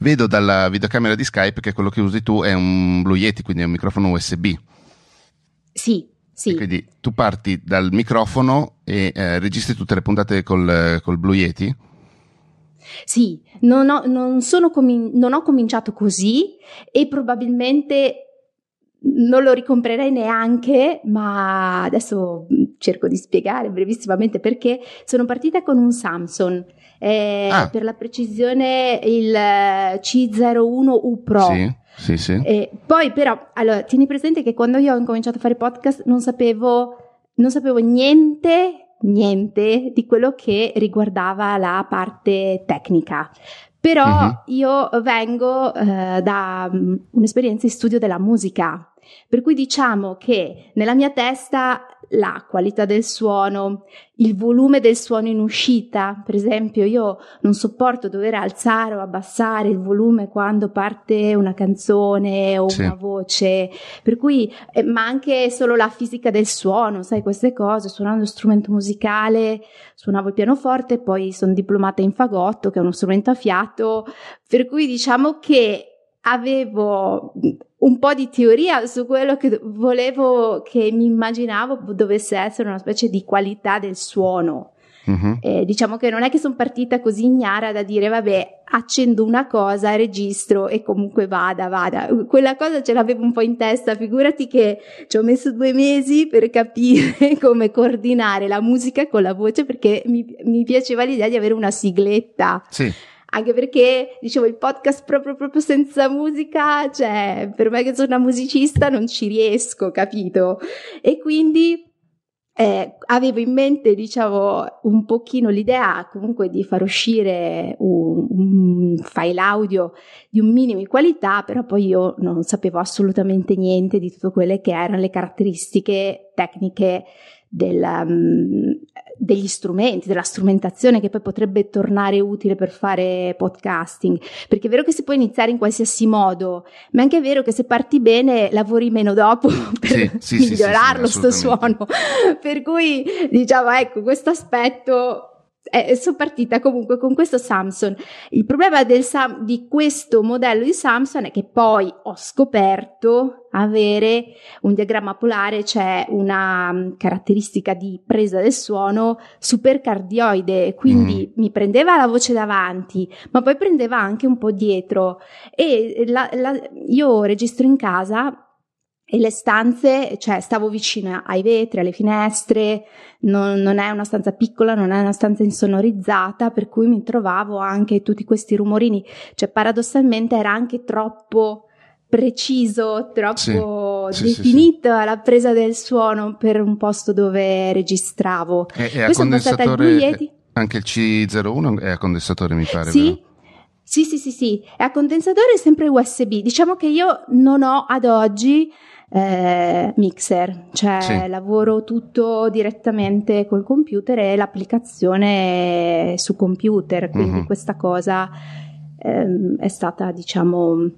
Vedo dalla videocamera di Skype che quello che usi tu è un Blue Yeti, quindi è un microfono USB. Sì, sì. E quindi tu parti dal microfono e eh, registri tutte le puntate col, col Blue Yeti? Sì, non ho, non, com- non ho cominciato così e probabilmente non lo ricomprerei neanche, ma adesso cerco di spiegare brevissimamente perché sono partita con un Samsung, eh, ah. per la precisione il C01U Pro. Sì, sì, sì. Eh, poi però, allora, tieni presente che quando io ho incominciato a fare podcast non sapevo, non sapevo niente, niente di quello che riguardava la parte tecnica. Però uh-huh. io vengo uh, da um, un'esperienza di studio della musica, per cui diciamo che nella mia testa la qualità del suono, il volume del suono in uscita, per esempio io non sopporto dover alzare o abbassare il volume quando parte una canzone o sì. una voce, per cui, eh, ma anche solo la fisica del suono, sai queste cose, suonando strumento musicale, suonavo il pianoforte, poi sono diplomata in fagotto che è uno strumento a fiato, per cui diciamo che avevo un po' di teoria su quello che volevo, che mi immaginavo dovesse essere una specie di qualità del suono. Uh-huh. Eh, diciamo che non è che sono partita così ignara da dire vabbè accendo una cosa, registro e comunque vada, vada. Quella cosa ce l'avevo un po' in testa, figurati che ci ho messo due mesi per capire come coordinare la musica con la voce perché mi, mi piaceva l'idea di avere una sigletta. Sì anche perché dicevo il podcast proprio, proprio senza musica, cioè per me che sono una musicista non ci riesco, capito? E quindi eh, avevo in mente, diciamo, un pochino l'idea comunque di far uscire un, un, file audio di un minimo di qualità, però poi io non sapevo assolutamente niente di tutte quelle che erano le caratteristiche tecniche del, um, degli strumenti, della strumentazione che poi potrebbe tornare utile per fare podcasting. Perché è vero che si può iniziare in qualsiasi modo, ma è anche vero che se parti bene lavori meno dopo per sì, sì, migliorarlo sì, sto suono. per cui diciamo ecco questo aspetto eh, sono partita comunque con questo Samsung. Il problema Sam- di questo modello di Samsung è che poi ho scoperto avere un diagramma polare, cioè una um, caratteristica di presa del suono supercardioide, quindi mm. mi prendeva la voce davanti, ma poi prendeva anche un po' dietro. E la, la, io registro in casa e le stanze, cioè stavo vicino ai vetri, alle finestre, non, non, è una stanza piccola, non è una stanza insonorizzata, per cui mi trovavo anche tutti questi rumorini, cioè paradossalmente era anche troppo preciso, troppo sì, definito sì, sì, la presa del suono per un posto dove registravo. E, e a condensatore, anche il C01 è a condensatore mi pare, sì, vero? Sì, sì, sì, sì, è a condensatore sempre USB. Diciamo che io non ho ad oggi eh, mixer, cioè sì. lavoro tutto direttamente col computer e l'applicazione su computer, quindi uh-huh. questa cosa ehm, è stata diciamo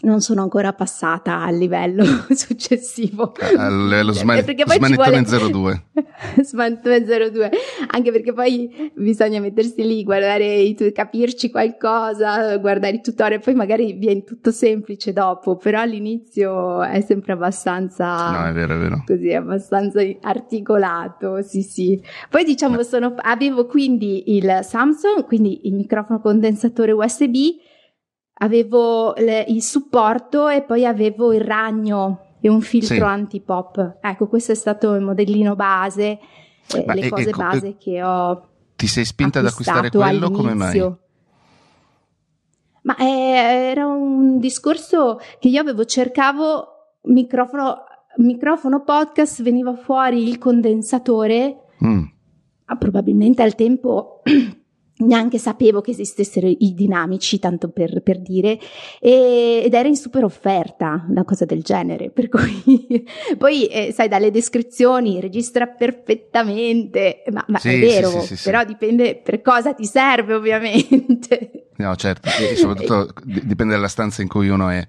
non sono ancora passata al livello successivo. Allo sman- smanettone vuole... 02. smanettone 02. Anche perché poi bisogna mettersi lì, guardare, tu- capirci qualcosa, guardare i tutorial, poi magari viene tutto semplice dopo, però all'inizio è sempre abbastanza... No, è vero, è vero. Così, abbastanza articolato, sì, sì. Poi diciamo, sono, avevo quindi il Samsung, quindi il microfono condensatore USB, avevo le, il supporto e poi avevo il ragno e un filtro sì. anti-pop. Ecco, questo è stato il modellino base, eh, le e, cose e, base che ho. Ti sei spinta ad acquistare quello? All'inizio. Come mai? Ma eh, era un discorso che io avevo, cercavo microfono, microfono podcast, veniva fuori il condensatore. Mm. Ah, probabilmente al tempo neanche sapevo che esistessero i dinamici, tanto per, per dire, e, ed era in super offerta una cosa del genere, per cui poi eh, sai dalle descrizioni registra perfettamente, ma, ma sì, è vero, sì, sì, però dipende per cosa ti serve ovviamente. No certo, e soprattutto dipende dalla stanza in cui uno è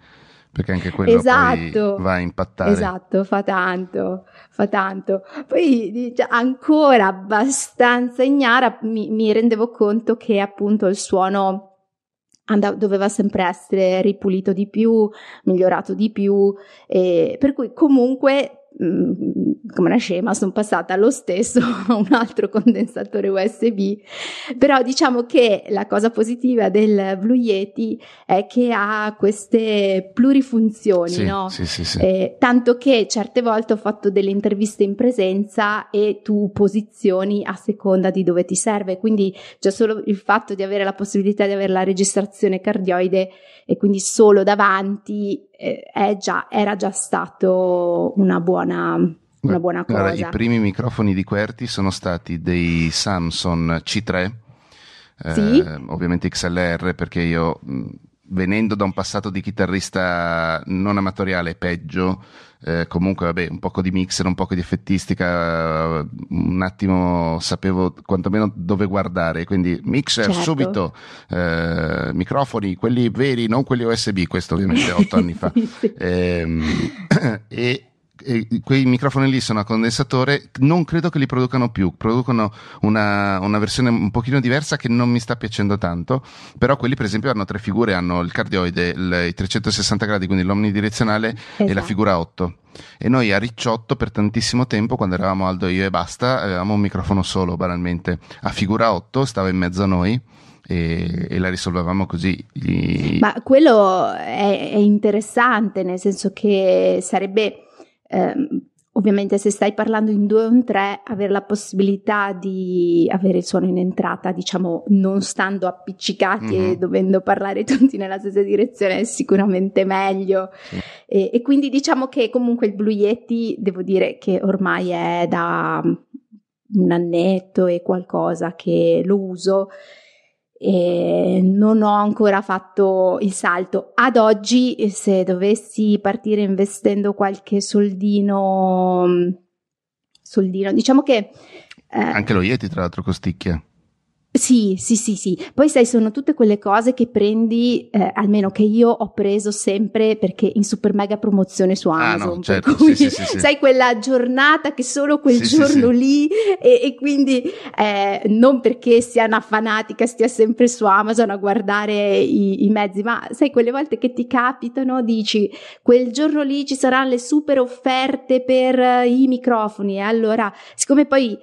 perché anche quello esatto, va a impattare. Esatto, fa tanto, fa tanto. Poi ancora abbastanza ignara mi, mi rendevo conto che appunto il suono andav- doveva sempre essere ripulito di più, migliorato di più, per cui comunque Mm, come una scema sono passata lo stesso a un altro condensatore USB però diciamo che la cosa positiva del Blue Yeti è che ha queste plurifunzioni sì, no? sì, sì, eh, tanto che certe volte ho fatto delle interviste in presenza e tu posizioni a seconda di dove ti serve. Quindi già solo il fatto di avere la possibilità di avere la registrazione cardioide e quindi solo davanti eh, già, era già stato una buona, una buona cosa. Allora, I primi microfoni di QWERTY sono stati dei Samsung C3, sì? eh, ovviamente XLR perché io venendo da un passato di chitarrista non amatoriale peggio, eh, comunque vabbè un poco di mixer, un poco di effettistica, un attimo sapevo quantomeno dove guardare, quindi mixer certo. subito, eh, microfoni, quelli veri, non quelli USB, questo ovviamente otto anni fa. sì. eh, e quei microfoni lì sono a condensatore, non credo che li producano più, producono una, una, versione un pochino diversa che non mi sta piacendo tanto, però quelli per esempio hanno tre figure, hanno il cardioide, il, i 360 gradi, quindi l'omnidirezionale esatto. e la esatto. figura 8. E noi a Ricciotto per tantissimo tempo, quando eravamo Aldo, io e basta, avevamo un microfono solo banalmente. A figura 8 stava in mezzo a noi. E, e, la risolvevamo così. Ma quello è, è, interessante, nel senso che sarebbe eh, ovviamente se stai parlando in due o in tre, avere la possibilità di avere il suono in entrata, diciamo, non stando appiccicati mm-hmm. e dovendo parlare tutti nella stessa direzione è sicuramente meglio. Sì. E, e, quindi diciamo che comunque il Blue Yeti, devo dire che ormai è da un annetto e qualcosa che lo uso e non ho ancora fatto il salto. Ad oggi, se dovessi partire investendo qualche soldino, soldino diciamo che... Eh, Anche lo Yeti, tra l'altro, costicchia. Sì, sì, sì, sì. Poi sai, sono tutte quelle cose che prendi, eh, almeno che io ho preso sempre perché in super mega promozione su Amazon. Ah, no, certo. cui, sì, sì, sì, sai, quella giornata che solo quel giorno lì e, e quindi eh, non perché sia una fanatica, stia sempre su Amazon a guardare i, i, mezzi, ma sai, quelle volte che ti capitano, dici quel giorno lì ci saranno le super offerte per uh, i microfoni e allora, siccome poi,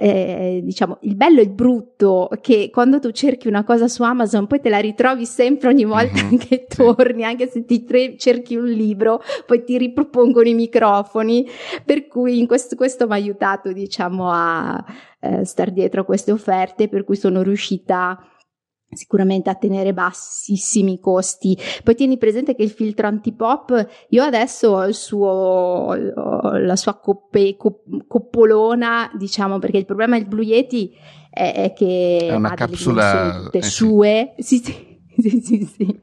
eh, diciamo, il bello e il brutto che quando tu cerchi una cosa su Amazon poi te la ritrovi sempre ogni volta mm-hmm. che torni, anche se ti tre- cerchi un libro, poi ti ripropongono i microfoni, per cui in questo, questo mi ha aiutato diciamo a eh, star dietro a queste offerte, per cui sono riuscita sicuramente a tenere bassissimi costi. Poi tieni presente che il filtro antipop, io adesso ho il suo, la sua coppe, coppolona, diciamo, perché il problema del Blue Yeti è, che è una ha capsula tutte eh, sue. Sì, sì, sì, sì. sì.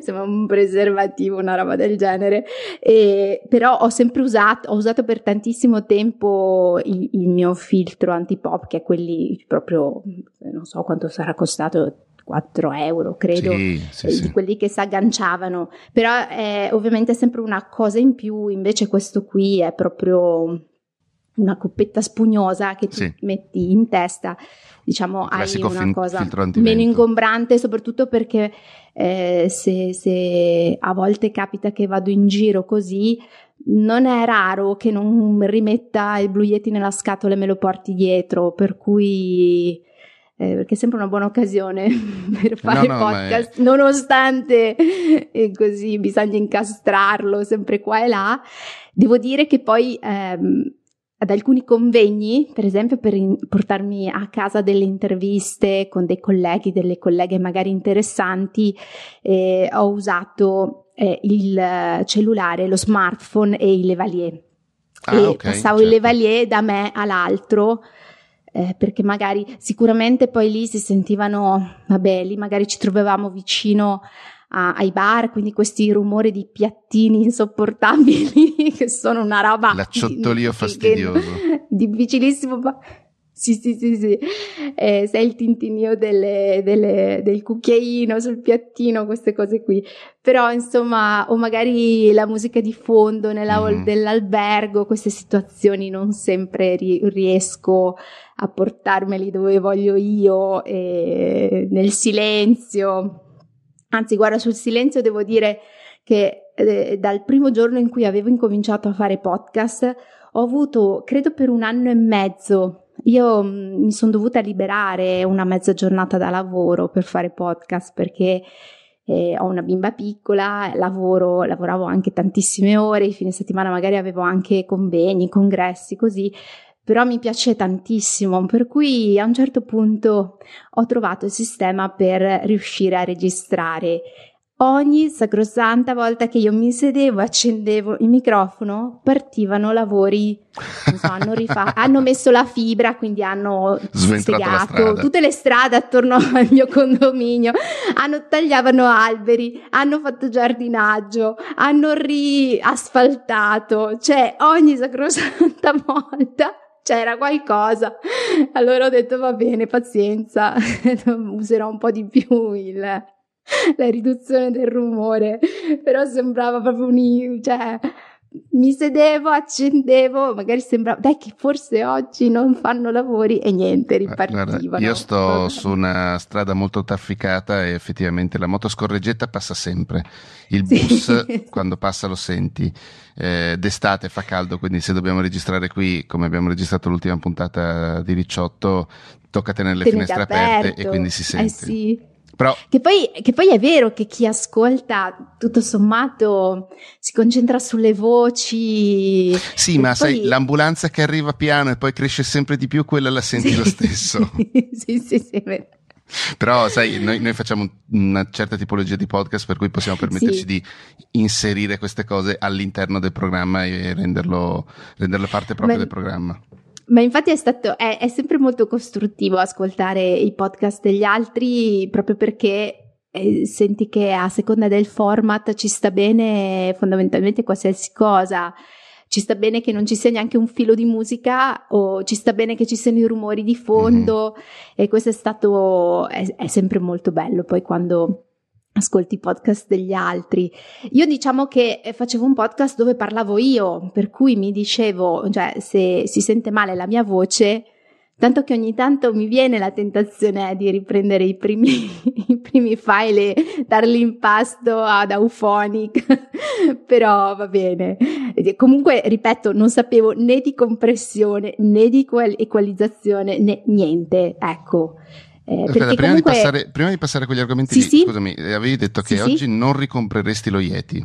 Sembra un preservativo, una roba del genere. E, però ho sempre usato, ho usato per tantissimo tempo il, il mio filtro antipop, che è quelli proprio, non so quanto sarà costato, 4 euro, credo, sì, sì, di sì. quelli che si agganciavano. Però è ovviamente sempre una cosa in più, invece questo qui è proprio una coppetta spugnosa che ti metti in testa, diciamo Classico hai una fin- cosa meno ingombrante, soprattutto perché eh, se, se a volte capita che vado in giro così, non è raro che non rimetta il Blue Yeti nella scatola e me lo porti dietro, per cui eh, perché è sempre una buona occasione per fare no, no, podcast, è... nonostante eh, così bisogna incastrarlo sempre qua e là. Devo dire che poi ehm, ad alcuni convegni, per esempio per in- portarmi a casa delle interviste con dei colleghi, delle colleghe magari interessanti, eh, ho usato eh, il cellulare, lo smartphone e il levalier. Ah, e okay, passavo certo. il levalier da me all'altro. Eh, perché magari sicuramente poi lì si sentivano, vabbè, lì magari ci trovavamo vicino a, ai bar, quindi questi rumori di piattini insopportabili che sono una roba... L'acciottolio fastidioso. Difficilissimo. Ma... Sì, sì, sì, sì. Eh, sei il tintinio delle, delle, del cucchiaino sul piattino, queste cose qui. Però, insomma, o magari la musica di fondo nella hall mm. dell'albergo, queste situazioni non sempre ri- riesco a portarmeli dove voglio io, eh, nel silenzio Anzi, guarda, sul silenzio devo dire che eh, dal primo giorno in cui avevo incominciato a fare podcast, ho avuto, credo per un anno e mezzo, io mm, mi sono dovuta liberare una mezza giornata da lavoro per fare podcast perché eh, ho una bimba piccola, lavoro, lavoravo anche tantissime ore, i fine settimana magari avevo anche convegni, congressi, così, però mi piace tantissimo, per cui a un certo punto ho trovato il sistema per riuscire a registrare Ogni sacrosanta volta che io mi sedevo e accendevo il microfono, partivano lavori. So, hanno, rifa- hanno messo la fibra, quindi hanno stegato tutte le strade attorno al mio condominio, hanno tagliavano alberi, hanno fatto giardinaggio, hanno riasfaltato. Cioè, ogni sacrosanta volta c'era qualcosa. Allora ho detto va bene, pazienza, userò un po' di più il la riduzione del rumore, però sembrava proprio un... cioè mi sedevo, accendevo, magari sembrava, dai che forse oggi non fanno lavori e niente, ripartivano. Guarda, io sto su una strada molto trafficata e effettivamente la motoscorreggetta passa sempre. Il bus sì. quando passa lo senti. Eh, d'estate fa caldo, quindi se dobbiamo registrare qui, come abbiamo registrato l'ultima puntata di Ricciotto, tocca tenere le Tenete finestre aperto. aperte e quindi si sente. Eh sì. Però... Che, poi, che, poi, è vero che chi ascolta tutto sommato si concentra sulle voci. Sì, ma poi... sai, l'ambulanza che arriva piano e poi cresce sempre di più, quella la senti sì. lo stesso. sì, sì, sì, vero. Però, sai, noi, noi, facciamo una certa tipologia di podcast per cui possiamo permetterci sì. di inserire queste cose all'interno del programma e renderlo, renderlo parte propria ma, del programma. Ma infatti è stato, è, è sempre molto costruttivo ascoltare i podcast degli altri proprio perché eh, senti che a seconda del format ci sta bene fondamentalmente qualsiasi cosa. Ci sta bene che non ci sia neanche un filo di musica o ci sta bene che ci siano i rumori di fondo mm-hmm. e questo è stato, è, è sempre molto bello poi quando ascolti i podcast degli altri. Io diciamo che eh, facevo un podcast dove parlavo io, per cui mi dicevo, cioè se si sente male la mia voce, tanto che ogni tanto mi viene la tentazione di riprendere i primi, i primi file e darli in pasto ad Auphonic, però va bene. Comunque, ripeto, non sapevo né di compressione né di equalizzazione né niente, ecco. Eh, Aspetta, prima, comunque... di passare, prima, di passare, a quegli argomenti, sì, lì, sì. scusami, eh, avevi detto che sì, oggi non ricompreresti lo Yeti.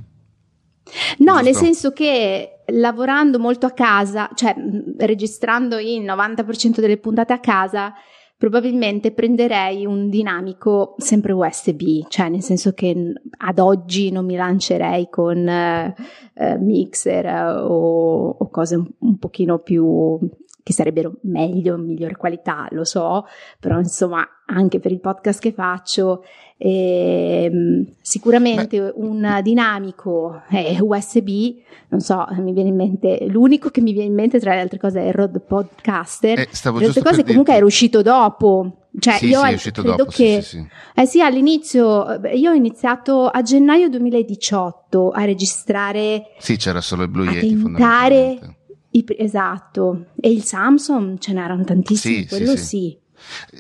No, Giusto? nel senso che lavorando molto a casa, cioè registrando il 90% delle puntate a casa, probabilmente prenderei un dinamico sempre USB, cioè nel senso che ad oggi non mi lancerei con uh, uh, mixer o, o, cose un, un pochino più che sarebbero meglio, migliore qualità, lo so, però insomma anche per il podcast che faccio eh, sicuramente Beh. un dinamico eh, USB, non so, mi viene in mente, l'unico che mi viene in mente tra le altre cose è il Rod Podcaster, eh, le altre cose comunque era uscito dopo. Cioè, sì, io sì, è uscito credo dopo, che, sì, sì, eh sì, all'inizio, io ho iniziato a gennaio 2018 a registrare. Sì, c'era solo il Blue a Yeti. Tentare i, esatto, e il Samsung ce n'erano tantissimi, sì, quello sì. sì.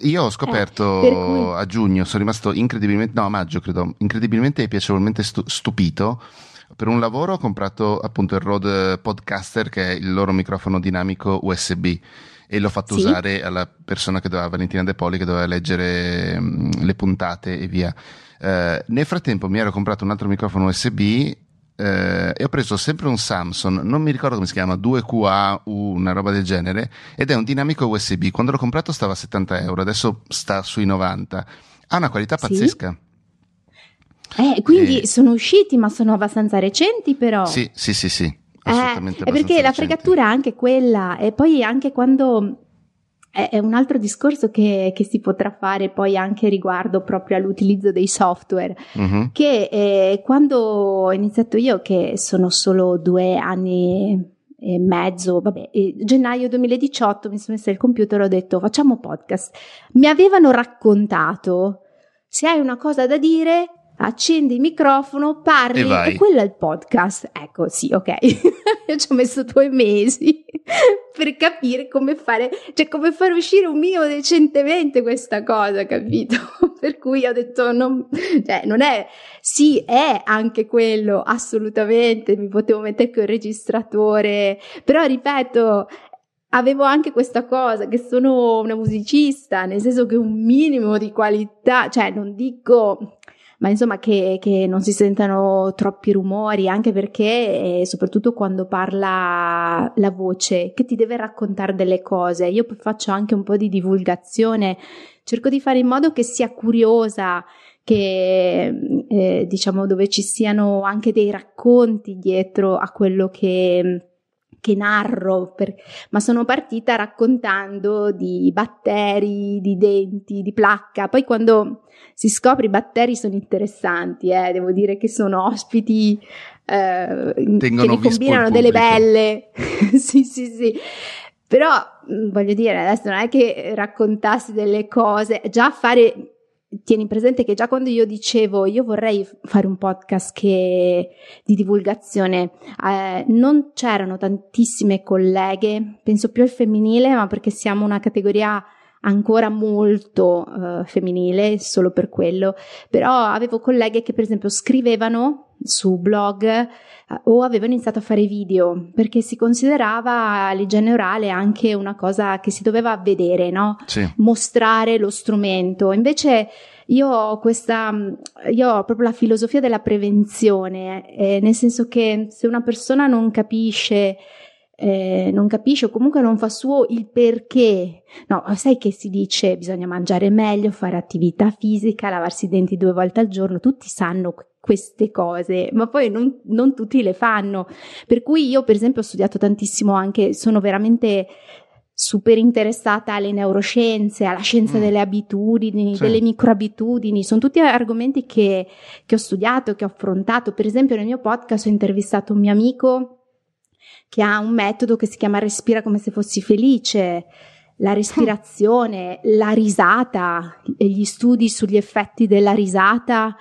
Io ho scoperto eh, cui... a giugno, sono rimasto incredibilmente, no a maggio credo, incredibilmente e piacevolmente stu- stupito. Per un lavoro ho comprato appunto il Rode Podcaster che è il loro microfono dinamico USB e l'ho fatto Sì. usare alla persona che doveva, Valentina De Poli, che doveva leggere mm, le puntate e via. Eh, nel frattempo mi ero comprato un altro microfono USB eh, e ho preso sempre un Samsung, non mi ricordo come si chiama, 2QA, una roba del genere, ed è un dinamico USB. Quando l'ho comprato stava a 70 euro, adesso sta sui 90. Ha una qualità Sì? pazzesca. Eh, quindi Eh. sono usciti, ma sono abbastanza recenti però. Sì, sì, sì, sì. Eh, Assolutamente è perché la fregatura è anche quella, e poi anche quando è, è un altro discorso che, che si potrà fare poi anche riguardo proprio all'utilizzo dei software, Mhm. che eh, quando ho iniziato io, che sono solo due anni e mezzo, vabbè, gennaio 2018 mi sono messa il computer e ho detto facciamo podcast. Mi avevano raccontato, se hai una cosa da dire, accendi il microfono, parli E e quello è il podcast. Ecco, sì, ok. Io ci ho messo due mesi per capire come fare, cioè come fare uscire un minimo decentemente questa cosa, capito? per cui ho detto non, cioè, non è, sì, è anche quello, assolutamente, mi potevo mettere con il registratore, però ripeto, avevo anche questa cosa che sono una musicista, nel senso che un minimo di qualità, cioè non dico ma insomma che, che, non si sentano troppi rumori, anche perché, eh, soprattutto quando parla la voce, che ti deve raccontare delle cose. Io faccio anche un po' di divulgazione, cerco di fare in modo che sia curiosa, che eh, diciamo dove ci siano anche dei racconti dietro a quello che che narro, per, ma sono partita raccontando di batteri, di denti, di placca. Poi quando si scopre i batteri sono interessanti, eh, devo dire che sono ospiti eh, che ne combinano delle belle. sì, sì, sì. Però voglio dire, adesso non è che raccontassi delle cose, già fare tieni presente che già quando io dicevo io vorrei fare un podcast che, di divulgazione, eh, non c'erano tantissime colleghe, penso più al femminile, ma perché siamo una categoria ancora molto uh, femminile, solo per quello, però avevo colleghe che per esempio scrivevano su blog uh, o avevano iniziato a fare video perché si considerava l'igiene orale anche una cosa che si doveva vedere, no? Sì. Mostrare lo strumento. Invece io ho questa, io ho proprio la filosofia della prevenzione, eh, nel senso che se una persona non capisce eh, non capisce o comunque non fa suo il perché. No, sai che si dice bisogna mangiare meglio, fare attività fisica, lavarsi i denti due volte al giorno, tutti sanno queste cose, ma poi non, non tutti le fanno. Per cui io, per esempio, ho studiato tantissimo anche, sono veramente super interessata alle neuroscienze, alla scienza mm. delle abitudini, sì. delle microabitudini, sono tutti argomenti che, che ho studiato, che ho affrontato. Per esempio nel mio podcast ho intervistato un mio amico che ha un metodo che si chiama respira come se fossi felice, la respirazione, la risata, gli studi sugli effetti della risata.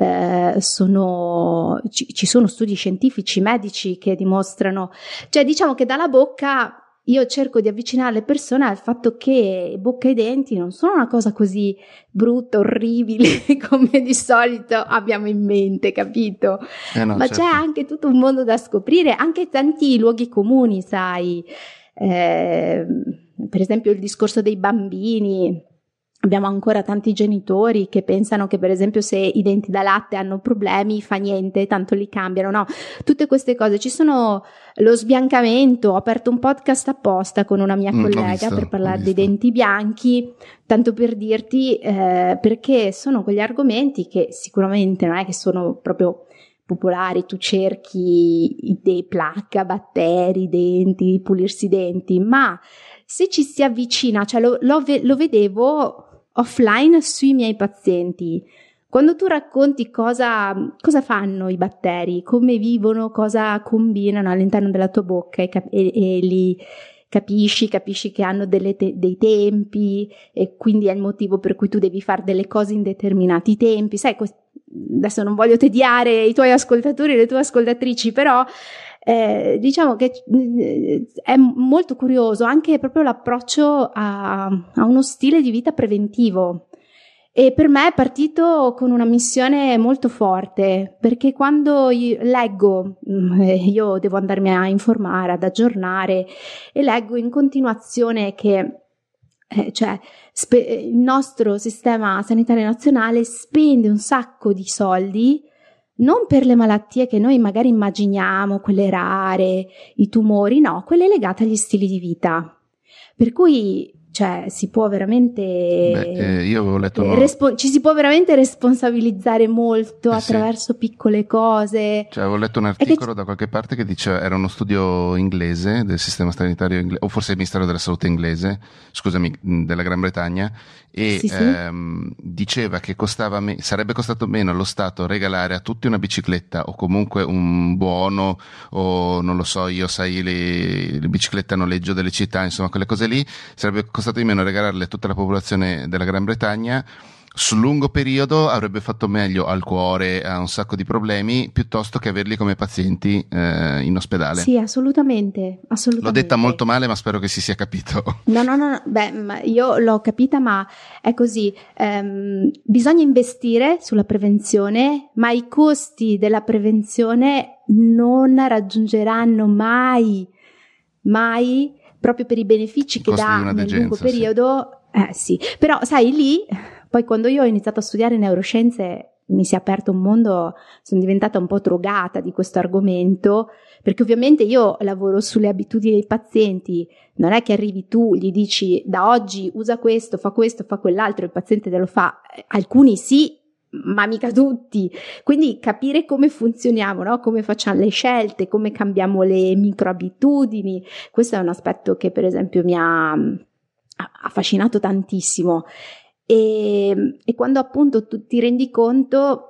Eh, sono, ci, ci sono studi scientifici, medici che dimostrano, cioè diciamo che dalla bocca io cerco di avvicinare le persone al fatto che bocca e denti non sono una cosa così brutta, orribile come di solito abbiamo in mente, capito? Eh no, Ma certo. c'è anche tutto un mondo da scoprire, anche tanti luoghi comuni, sai. Eh, per esempio il discorso dei bambini, Abbiamo ancora tanti genitori che pensano che, per esempio, se i denti da latte hanno problemi, fa niente, tanto li cambiano. No, tutte queste cose. Ci sono lo sbiancamento. Ho aperto un podcast apposta con una mia mm, collega visto, per parlare dei denti bianchi, tanto per dirti eh, perché sono quegli argomenti che sicuramente non è che sono proprio popolari, tu cerchi dei placca, batteri, denti, pulirsi i denti, ma se ci si avvicina, cioè lo, lo, lo vedevo offline sui miei pazienti. Quando tu racconti cosa, cosa, fanno i batteri, come vivono, cosa combinano all'interno della tua bocca e, cap- e, e li capisci, capisci che hanno te- dei tempi e quindi è il motivo per cui tu devi fare delle cose in determinati tempi. Sai, quest- adesso non voglio tediare i tuoi ascoltatori e le tue ascoltatrici, però eh, diciamo che eh, è molto curioso anche proprio l'approccio a, a uno stile di vita preventivo. E per me è partito con una missione molto forte, perché quando leggo, mm, eh, io devo andarmi a informare, ad aggiornare, e leggo in continuazione che eh, cioè, spe- il nostro sistema sanitario nazionale spende un sacco di soldi non per le malattie che noi magari immaginiamo, quelle rare, i tumori, no, quelle legate agli stili di vita. Per cui cioè si può veramente Beh, eh, io avevo letto eh, respo- ci si può veramente responsabilizzare molto eh, attraverso sì. piccole cose cioè avevo letto un articolo da qualche parte che diceva era uno studio inglese del sistema sanitario inglese o forse il ministero della salute inglese scusami della Gran Bretagna e sì, ehm, sì. diceva che costava me- sarebbe costato meno allo Stato regalare a tutti una bicicletta o comunque un buono o non lo so io sai le, le biciclette a noleggio delle città insomma quelle cose lì sarebbe costato di meno regalarle a tutta la popolazione della Gran Bretagna sul lungo periodo avrebbe fatto meglio al cuore, a un sacco di problemi, piuttosto che averli come pazienti eh, in ospedale. Sì, assolutamente, assolutamente. L'ho detta molto male, ma spero che si sia capito. No, no, no, no. beh, io l'ho capita, ma è così. Um, bisogna investire sulla prevenzione, ma i costi della prevenzione non raggiungeranno mai, mai, proprio per i benefici che dà nel lungo periodo. Sì. Eh sì, però sai lì poi quando io ho iniziato a studiare neuroscienze mi si è aperto un mondo, sono diventata un po' drogata di questo argomento, perché ovviamente io lavoro sulle abitudini dei pazienti, non è che arrivi tu, gli dici da oggi usa questo, fa questo, fa quell'altro, il paziente te lo fa, alcuni sì, ma mica tutti. Quindi capire come funzioniamo, no? come facciamo le scelte, come cambiamo le microabitudini, questo è un aspetto che per esempio mi ha affascinato tantissimo e, e quando appunto tu ti rendi conto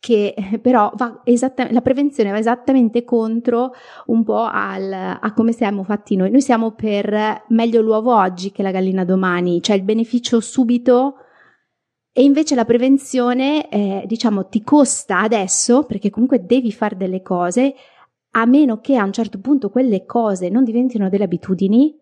che però va la prevenzione va esattamente contro un po' al, a come siamo fatti noi. Noi siamo per meglio l'uovo oggi che la gallina domani, cioè il beneficio subito e invece la prevenzione, eh, diciamo, ti costa adesso perché comunque devi fare delle cose a meno che a un certo punto quelle cose non diventino delle abitudini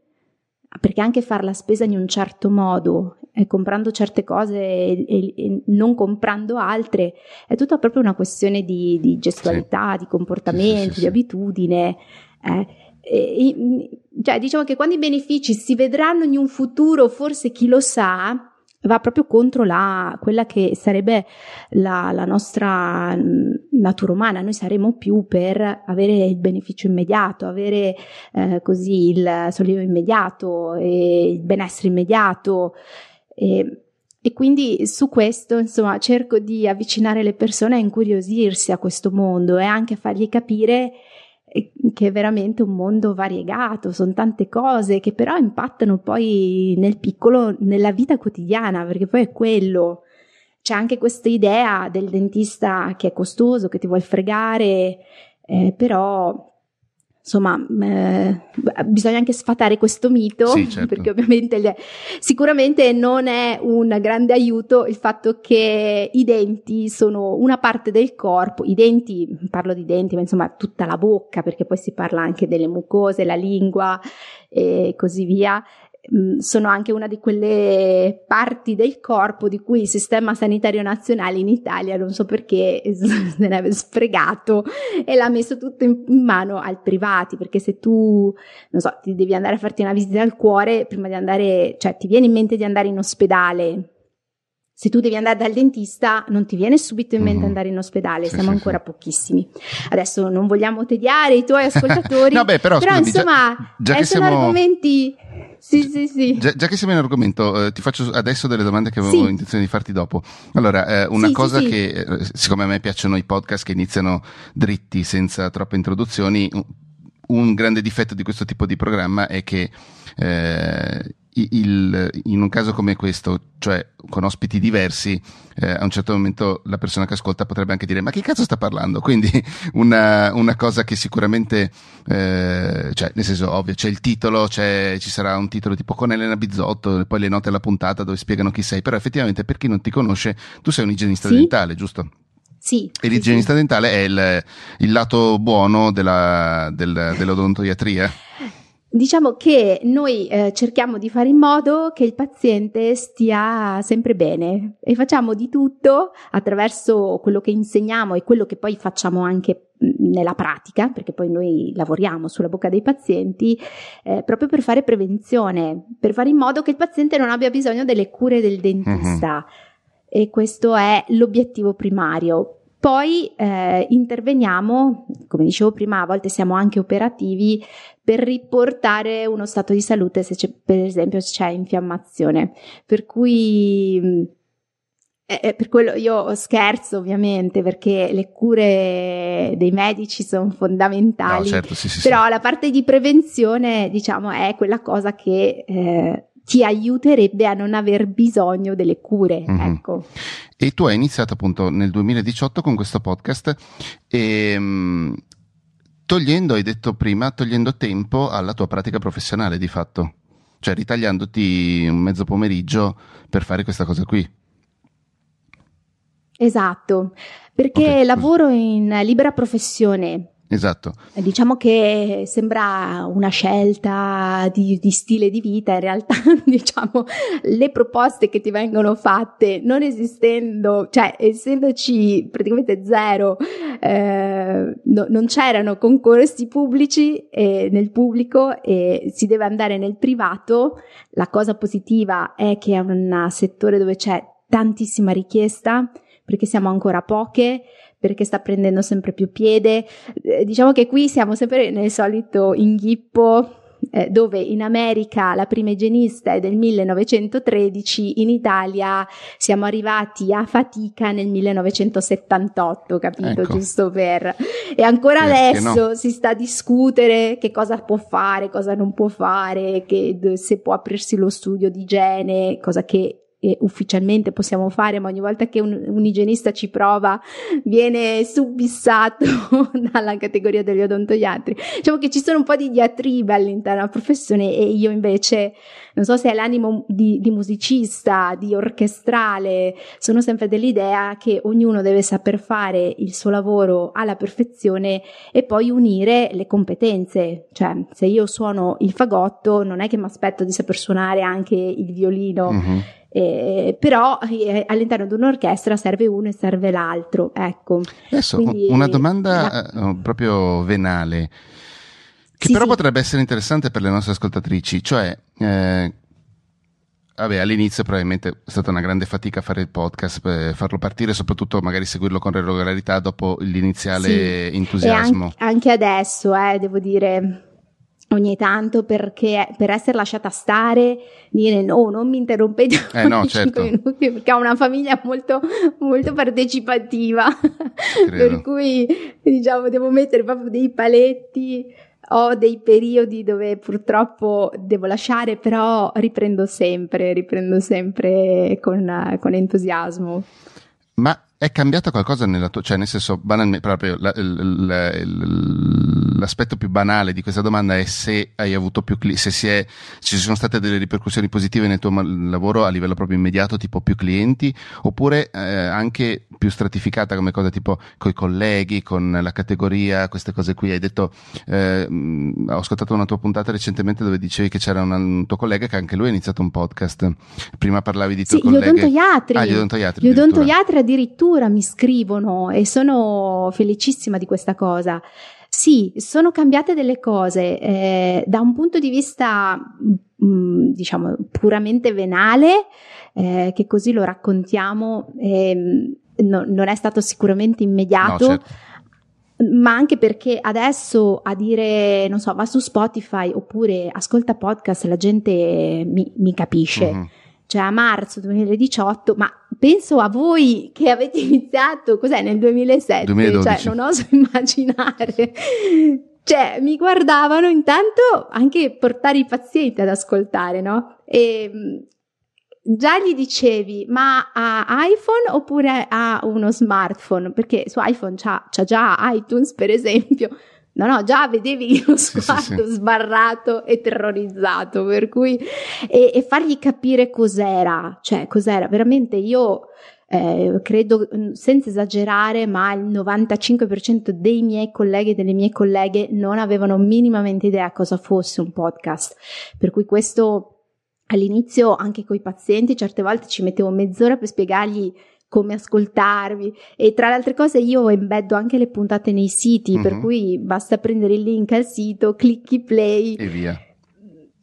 perché anche fare la spesa in un certo modo, eh, comprando certe cose e, e, e, non comprando altre, è tutta proprio una questione di, di gestualità, sì. di comportamento, sì, sì, di abitudine. Eh. E, cioè, diciamo che quando i benefici si vedranno in un futuro, forse chi lo sa, va proprio contro la, quella che sarebbe la, la, nostra natura umana. Noi saremo più per avere il beneficio immediato, avere eh, così il sollievo immediato e il benessere immediato. E, e quindi su questo, insomma, cerco di avvicinare le persone a incuriosirsi a questo mondo e anche a fargli capire che è veramente un mondo variegato, sono tante cose che però impattano poi nel piccolo, nella vita quotidiana, perché poi è quello. C'è anche questa idea del dentista che è costoso, che ti vuoi fregare, eh, però insomma, eh, bisogna anche sfatare questo mito, sì, certo. perché ovviamente le, sicuramente non è un grande aiuto il fatto che i denti sono una parte del corpo, i denti, parlo di denti, ma insomma tutta la bocca, perché poi si parla anche delle mucose, la lingua e così via, Sono anche una di quelle parti del corpo di cui il sistema sanitario nazionale in Italia, non so perché, se ne è sfregato e l'ha messo tutto in, mano ai privati, perché se tu, non so, ti devi andare a farti una visita al cuore, prima di andare, cioè ti viene in mente di andare in ospedale, se tu devi andare dal dentista, non ti viene subito in mente mm-hmm. andare in ospedale, sì, siamo sì, ancora sì. pochissimi. Adesso non vogliamo tediare i tuoi ascoltatori, no, beh, però, però scusami, insomma, già, già eh, sono siamo... argomenti sì, sì, sì. Già, già, che siamo in argomento, eh, ti faccio adesso delle domande che avevo sì. intenzione di farti dopo. Allora, eh, una sì, cosa sì, che, eh, siccome a me piacciono i podcast che iniziano dritti, senza troppe introduzioni, un grande difetto di questo tipo di programma è che eh, il, in un caso come questo, cioè con ospiti diversi, eh, a un certo momento la persona che ascolta potrebbe anche dire ma che cazzo sta parlando? Quindi una, una cosa che sicuramente, eh, cioè nel senso ovvio, c'è il titolo, c'è, ci sarà un titolo tipo con Elena Bizzotto, e poi le note alla puntata dove spiegano chi sei, però effettivamente per chi non ti conosce, tu sei un igienista sì? dentale, giusto? Sì. E l'igienista sì. dentale è il, il lato buono della, del, dell'odontoiatria? Diciamo che noi eh, cerchiamo di fare in modo che il paziente stia sempre bene e facciamo di tutto attraverso quello che insegniamo e quello che poi facciamo anche nella pratica, perché poi noi lavoriamo sulla bocca dei pazienti, eh, proprio per fare prevenzione, per fare in modo che il paziente non abbia bisogno delle cure del dentista. Uh-huh. E questo è l'obiettivo primario. Poi eh, interveniamo, come dicevo prima, a volte siamo anche operativi per riportare uno stato di salute se c'è, per esempio, se c'è infiammazione. Per cui eh, per quello io scherzo ovviamente perché le cure dei medici sono fondamentali, no, certo, sì, sì, però sì. la parte di prevenzione diciamo è quella cosa che eh, ti aiuterebbe a non aver bisogno delle cure. Mm-hmm. Ecco. E tu hai iniziato appunto nel 2018 con questo podcast e mm, togliendo, hai detto prima, togliendo tempo alla tua pratica professionale di fatto, cioè ritagliandoti un mezzo pomeriggio per fare questa cosa qui. Esatto, perché okay, lavoro in libera professione Esatto. Diciamo che sembra una scelta di, di, stile di vita, in realtà diciamo le proposte che ti vengono fatte non esistendo, cioè essendoci praticamente zero, eh, no, non c'erano concorsi pubblici eh, nel pubblico e si deve andare nel privato. La cosa positiva è che è un settore dove c'è tantissima richiesta perché siamo ancora poche perché sta prendendo sempre più piede. Eh, diciamo che qui siamo sempre nel solito inghippo eh, dove in America la prima igienista è del 1913, in Italia siamo arrivati a fatica nel 1978, capito? Ecco. Giusto per... E ancora Perché adesso no? si sta a discutere che cosa può fare, cosa non può fare, che, se può aprirsi lo studio di igiene, cosa che ufficialmente possiamo fare, ma ogni volta che un, un igienista ci prova viene subissato dalla categoria degli odontoiatri. Diciamo che ci sono un po' di diatribe all'interno della professione e io invece, non so se è l'animo di, di musicista, di orchestrale, sono sempre dell'idea che ognuno deve saper fare il suo lavoro alla perfezione e poi unire le competenze. Cioè, se io suono il fagotto, non è che mi aspetto di saper suonare anche il violino. Mm-hmm eh, però eh, all'interno di un'orchestra serve uno e serve l'altro. Ecco. Adesso Quindi, una domanda la... Eh, proprio venale, che sì, però sì. potrebbe essere interessante per le nostre ascoltatrici, cioè eh, Vabbè, all'inizio probabilmente è stata una grande fatica fare il podcast, per farlo partire, soprattutto magari seguirlo con regolarità dopo l'iniziale sì. entusiasmo. Anche, anche, adesso, eh, devo dire, ogni tanto perché per essere lasciata stare, dire no, non mi interrompete eh no, certo. minuti perché ho una famiglia molto, molto partecipativa, per cui diciamo devo mettere proprio dei paletti. Ho dei periodi dove purtroppo devo lasciare, però riprendo sempre, riprendo sempre con, con entusiasmo. Ma è cambiata qualcosa nella tua, cioè nel senso, banalmente, proprio la, la, la, l'aspetto più banale di questa domanda è se hai avuto più clienti, se si è, ci sono state delle ripercussioni positive nel tuo lavoro a livello proprio immediato, tipo più clienti, oppure eh, anche più stratificata come cosa tipo con i colleghi, con la categoria, queste cose qui. Hai detto, eh, ho ascoltato una tua puntata recentemente dove dicevi che c'era una, un tuo collega che anche lui ha iniziato un podcast. Prima parlavi di tuoi sì, colleghi. Gli odontoiatri. Ah, gli odontoiatri. Gli odontoiatri addirittura addirittura mi scrivono e sono felicissima di questa cosa. Sì, sono cambiate delle cose eh, da un punto di vista, mh, mm, diciamo, puramente venale, eh, che così lo raccontiamo, eh, no, non è stato sicuramente immediato. No, certo ma anche perché adesso a dire, non so, va su Spotify oppure ascolta podcast, la gente mi, mi capisce. Mm-hmm cioè a marzo 2018, ma penso a voi che avete iniziato, cos'è, nel 2007? 2012. Cioè, non oso immaginare. Cioè, mi guardavano intanto anche portare i pazienti ad ascoltare, no? E mm, già gli dicevi, ma ha iPhone oppure ha uno smartphone? Perché su iPhone c'ha, c'ha già iTunes, per esempio. No, no, già vedevi lo sguardo sì, sì, sbarrato e terrorizzato, per cui e, e, fargli capire cos'era, cioè cos'era veramente io eh, credo mm, senza esagerare, ma il 95% dei miei colleghi e delle mie colleghe non avevano minimamente idea cosa fosse un podcast. Per cui questo all'inizio anche con i pazienti certe volte ci mettevo mezz'ora per spiegargli come ascoltarvi e tra le altre cose io embeddo anche le puntate nei siti, mm-hmm. per mhm. cui basta prendere il link al sito, clicchi play e via.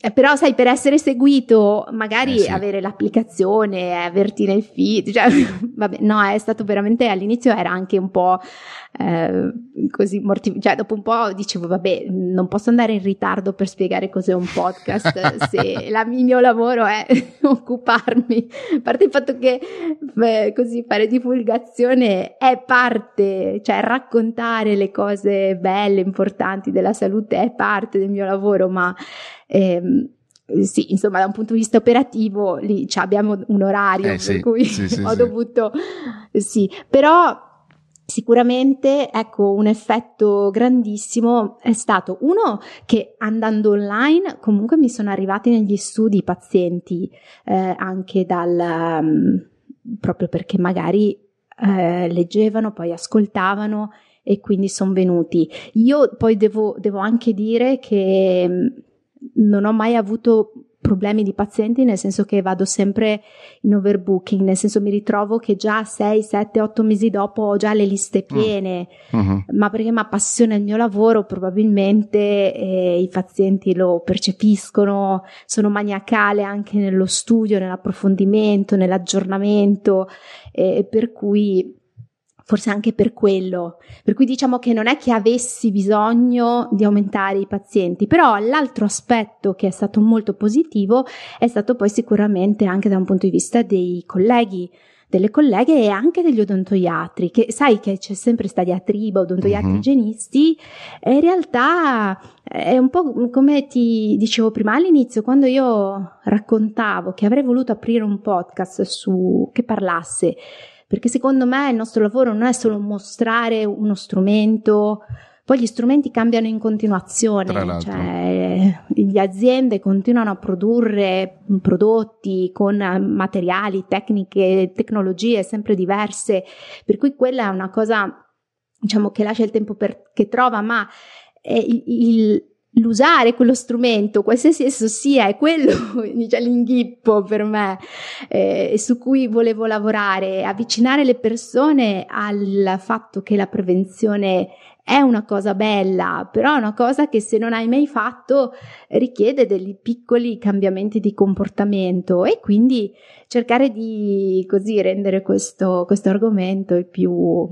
Eh, però sai, per essere seguito, magari eh sì. avere l'applicazione, averti nel feed, cioè, vabbè, no, è stato veramente, all'inizio era anche un po' eh, così mortificante, cioè dopo un po' dicevo, vabbè, non posso andare in ritardo per spiegare cos'è un podcast se la, il mio lavoro è occuparmi, a parte il fatto che beh, così fare divulgazione è parte, cioè raccontare le cose belle, importanti della salute è parte del mio lavoro, ma Ehm, sì, insomma, da un punto di vista operativo lì cioè, abbiamo un orario eh, per sì, cui sì, sì, ho dovuto sì, però Sicuramente, ecco, un effetto grandissimo è stato uno che andando online comunque mi sono arrivati negli studi pazienti eh, anche dal um, proprio perché magari eh, leggevano, poi ascoltavano e quindi sono venuti. Io poi devo, devo anche dire che mm, non ho mai avuto problemi di pazienti, nel senso che vado sempre in overbooking, nel senso mi ritrovo che già 6, 7, 8 mesi dopo ho già le liste mm. piene, mm-hmm. ma perché mi appassiona il mio lavoro, probabilmente eh, i pazienti lo percepiscono, sono maniacale anche nello studio, nell'approfondimento, nell'aggiornamento, eh, per cui forse anche per quello. Per cui diciamo che non è che avessi bisogno di aumentare i pazienti, però l'altro aspetto che è stato molto positivo è stato poi sicuramente anche da un punto di vista dei colleghi delle colleghe e anche degli odontoiatri, che sai che c'è sempre sta diatriba odontoiatri uh-huh. igienisti, e in realtà è un po' come ti dicevo prima all'inizio, quando io raccontavo che avrei voluto aprire un podcast su che parlasse perché secondo me il nostro lavoro non è solo mostrare uno strumento, poi gli strumenti cambiano in continuazione, cioè le aziende continuano a produrre prodotti con materiali, tecniche, tecnologie sempre diverse, per cui quella è una cosa diciamo che lascia il tempo per, che trova, ma il, il, l'usare quello strumento, qualsiasi esso sia, è quello diciamo, l'inghippo per me eh, su cui volevo lavorare, avvicinare le persone al fatto che la prevenzione è una cosa bella, però è una cosa che se non hai mai fatto richiede degli piccoli cambiamenti di comportamento e quindi cercare di così rendere questo, questo argomento il più,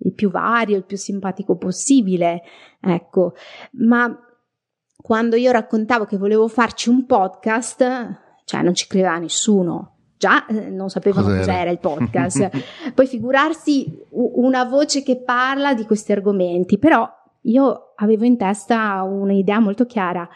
il più vario, il più simpatico possibile, ecco, ma quando io raccontavo che volevo farci un podcast, cioè non ci credeva nessuno. Già eh, non sapevano cos'era, cos'era il podcast. Poi figurarsi una voce che parla di questi argomenti, però io avevo in testa un'idea molto chiara,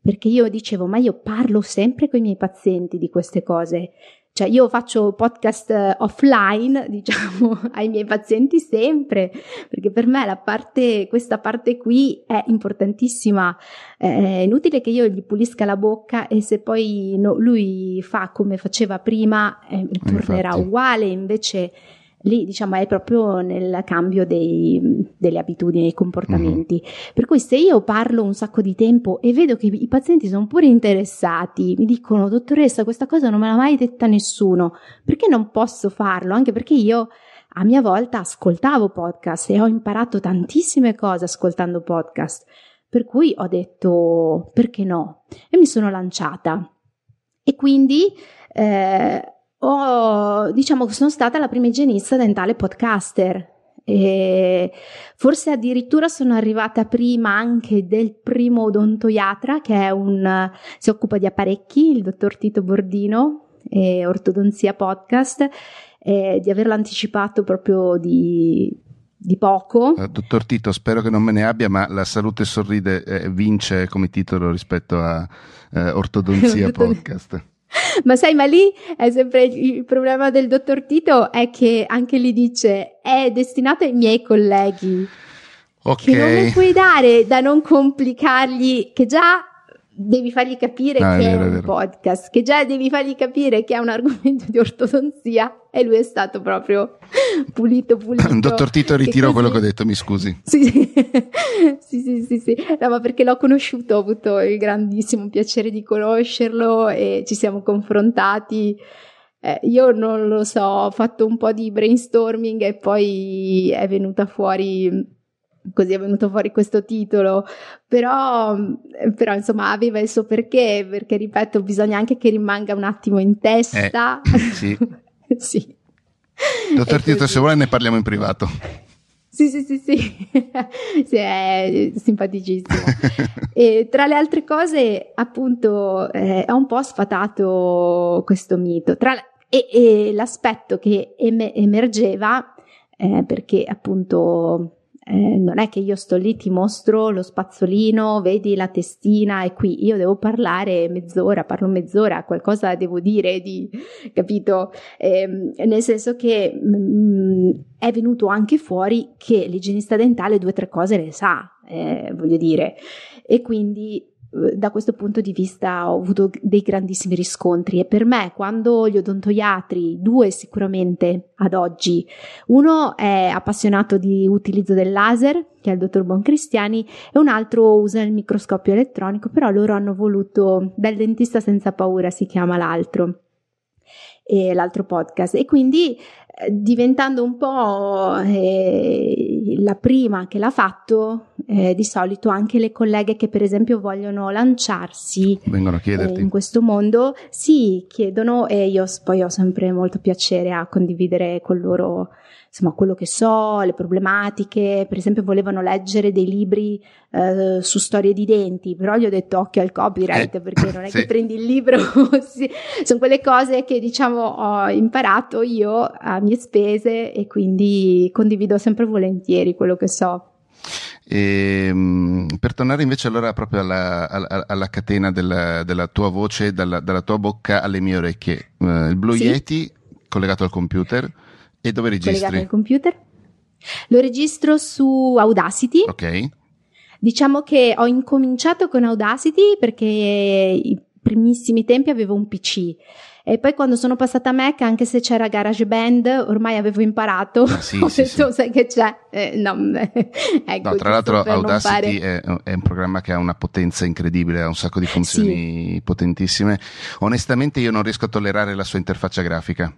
perché io dicevo, ma io parlo sempre con i miei pazienti di queste cose. Cioè io faccio podcast eh, offline, diciamo, ai miei pazienti sempre, perché per me la parte, questa parte qui è importantissima. È inutile che io gli pulisca la bocca e se poi no, lui fa come faceva prima, eh, tornerà uguale, invece lì diciamo è proprio nel cambio dei, delle abitudini, dei comportamenti. Mm-hmm. Per cui se io parlo un sacco di tempo e vedo che i pazienti sono pure interessati, mi dicono dottoressa questa cosa non me l'ha mai detta nessuno, perché non posso farlo? Anche perché io a mia volta ascoltavo podcast e ho imparato tantissime cose ascoltando podcast. Per cui ho detto perché no? E mi sono lanciata. E quindi eh, ho, diciamo che sono stata la prima igienista dentale podcaster. E forse addirittura sono arrivata prima anche del primo odontoiatra che è un, si occupa di apparecchi, il dottor Tito Bordino, e Ortodonzia Podcast, e di averlo anticipato proprio di, di poco. Uh, dottor Tito, spero che non me ne abbia, ma La salute sorride eh, vince come titolo rispetto a eh, Ortodonzia Podcast. Ma sai, ma lì è sempre il problema del dottor Tito è che anche lì dice è destinato ai miei colleghi. Ok. Che non le puoi dare da non complicargli, che già devi fargli capire no, che è, vero, è un podcast, che già devi fargli capire che è un argomento di ortodonzia e lui è stato proprio pulito, pulito. Dottor Tito, ritiro così... quello che ho detto, mi scusi. Sì, sì, sì, sì, sì. No, ma perché l'ho conosciuto, ho avuto il grandissimo piacere di conoscerlo e ci siamo confrontati. Eh, io non lo so, ho fatto un po' di brainstorming e poi è venuta fuori così è venuto fuori questo titolo, però, però, insomma aveva il suo perché, perché ripeto, bisogna anche che rimanga un attimo in testa. Eh, sì. sì. Dottor Tito, se vuole ne parliamo in privato. Sì, sì, sì, sì, sì è simpaticissimo. e tra le altre cose, appunto, eh, ha un po' sfatato questo mito. Tra, e, e l'aspetto che em- emergeva, eh, perché appunto eh, non è che io sto lì, ti mostro lo spazzolino, vedi la testina e qui io devo parlare mezz'ora, parlo mezz'ora, qualcosa devo dire di, capito? Eh, nel senso che mh, mm, è venuto anche fuori che l'igienista dentale due o tre cose le sa, eh, voglio dire, e quindi da questo punto di vista ho avuto dei grandissimi riscontri. E per me quando gli odontoiatri, due sicuramente ad oggi, uno è appassionato di utilizzo del laser, che è il dottor Boncristiani, e un altro usa il microscopio elettronico, però loro hanno voluto, dal dentista senza paura si chiama l'altro, e l'altro podcast, e quindi diventando un po' eh, la prima che l'ha fatto, eh, di solito anche le colleghe che per esempio vogliono lanciarsi eh, in questo mondo, si chiedono e io poi ho sempre molto piacere a condividere con loro insomma quello che so, le problematiche, per esempio volevano leggere dei libri eh, su storie di denti, però gli ho detto occhio al copyright eh, perché non è sì. che prendi il libro, sì. sono quelle cose che diciamo ho imparato io a mie spese e quindi condivido sempre volentieri quello che so. E, ehm, per tornare invece allora proprio alla, alla, alla catena della, della, tua voce, dalla, dalla, tua bocca alle mie orecchie, uh, il Blue sì. Yeti collegato al computer e dove registri? Collegato al computer. Lo registro su Audacity. Ok. Diciamo che ho incominciato con Audacity perché i primissimi tempi avevo un PC e poi quando sono passata a Mac, anche se c'era GarageBand, ormai avevo imparato. Ah, sì, ho sì, detto, sì. sai che c'è? Eh, no, ecco, no, tra l'altro Audacity è, è, un programma che ha una potenza incredibile, ha un sacco di funzioni potentissime. Onestamente io non riesco a tollerare la sua interfaccia grafica.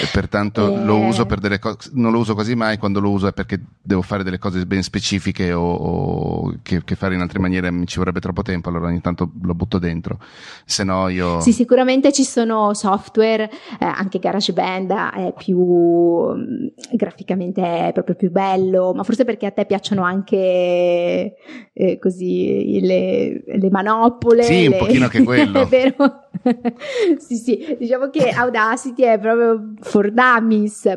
E pertanto eh... lo uso per delle cose, non lo uso quasi mai, quando lo uso è perché devo fare delle cose ben specifiche o, o che, che, fare in altre maniere mi ci vorrebbe troppo tempo, allora ogni tanto lo butto dentro, se no io... Sì, sicuramente ci sono software, eh, anche GarageBand è più mm, graficamente è proprio più bello, ma forse perché a te piacciono anche eh, così le, le manopole. Sì, le... un pochino che quello. è vero. sì, sì, diciamo che Audacity è proprio for dummies.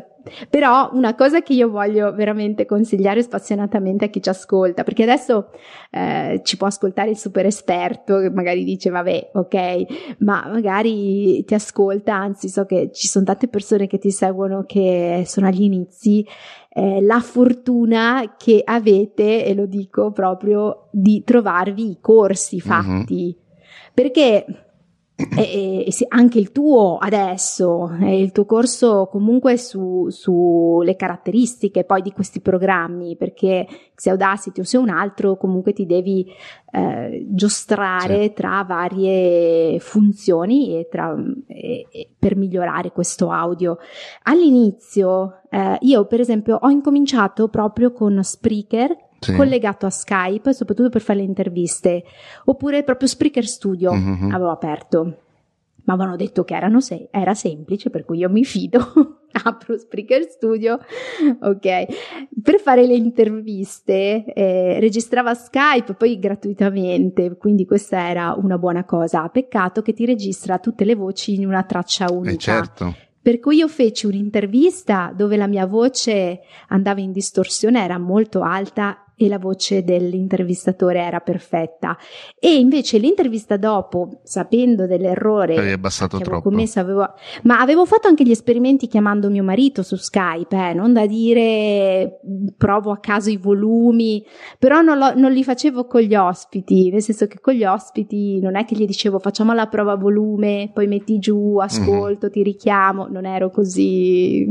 Però una cosa che io voglio veramente consigliare spassionatamente a chi ci ascolta, perché adesso eh, ci può ascoltare il super esperto che magari dice vabbè, ok, ma magari ti ascolta, anzi so che ci sono tante persone che ti seguono che sono agli inizi eh, la fortuna che avete, e lo dico proprio, di trovarvi i corsi mhm. fatti. Mm-hmm. Perché e, e, anche il tuo adesso, il tuo corso comunque su, sulle caratteristiche poi di questi programmi, perché se Audacity o se un altro comunque ti devi eh, giostrare sì. tra varie funzioni e tra, e, e per migliorare questo audio. All'inizio eh, io per esempio ho incominciato proprio con Spreaker sì. collegato a Skype, soprattutto per fare le interviste, oppure proprio Spreaker Studio mm-hmm. avevo aperto. Ma avevano detto che se- era semplice, per cui io mi fido. Apro Spreaker Studio, ok. Per fare le interviste eh, registrava Skype, poi gratuitamente, quindi questa era una buona cosa. Peccato che ti registra tutte le voci in una traccia unica. Eh certo. Per cui io feci un'intervista dove la mia voce andava in distorsione, era molto alta e la voce dell'intervistatore era perfetta. E invece l'intervista dopo, sapendo dell'errore che avevo commesso, avevo, ma avevo fatto anche gli esperimenti chiamando mio marito su Skype, eh, non da dire provo a caso i volumi, però non, lo, non li facevo con gli ospiti, nel senso che con gli ospiti non è che gli dicevo facciamo la prova volume, poi metti giù, ascolto, mm-hmm. ti richiamo, non ero così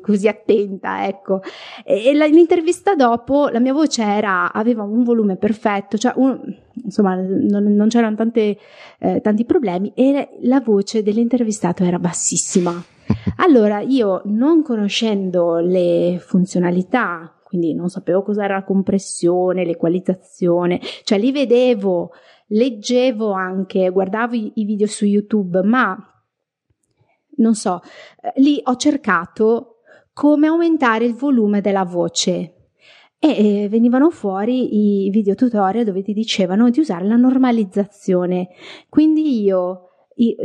così attenta, ecco. E, l'intervista dopo, la mia voce era, aveva un volume perfetto, cioè un, insomma, non, non c'erano tante, eh, tanti problemi e la voce dell'intervistato era bassissima. Allora io, non conoscendo le funzionalità, quindi non sapevo cos'era la compressione, l'equalizzazione, cioè li vedevo, leggevo anche, guardavo i, i video su YouTube, ma non so, eh, lì ho cercato come aumentare il volume della voce e eh, venivano fuori i video tutorial dove ti dicevano di usare la normalizzazione. Quindi io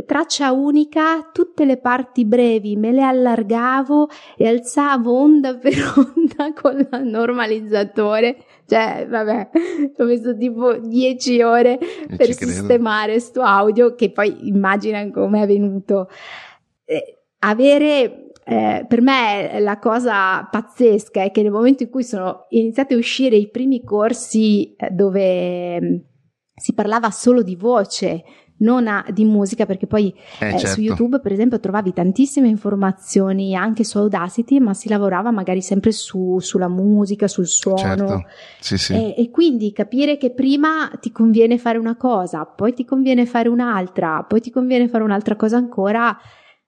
traccia unica, tutte le parti brevi me le allargavo e alzavo onda per onda con il normalizzatore. Cioè, vabbè, ho messo tipo 10 ore e per sistemare sto audio che poi immagina come è venuto eh, avere eh, per me la cosa pazzesca è che nel momento in cui sono iniziati a uscire i primi corsi eh, dove si parlava solo di voce, non a, di musica, perché poi Eh, eh, certo. su YouTube, per esempio, trovavi tantissime informazioni anche su Audacity, ma si lavorava magari sempre su- sulla musica, sul suono. Certo. Sì, sì. E, e quindi capire che prima ti conviene fare una cosa, poi ti conviene fare un'altra, poi ti conviene fare un'altra cosa ancora,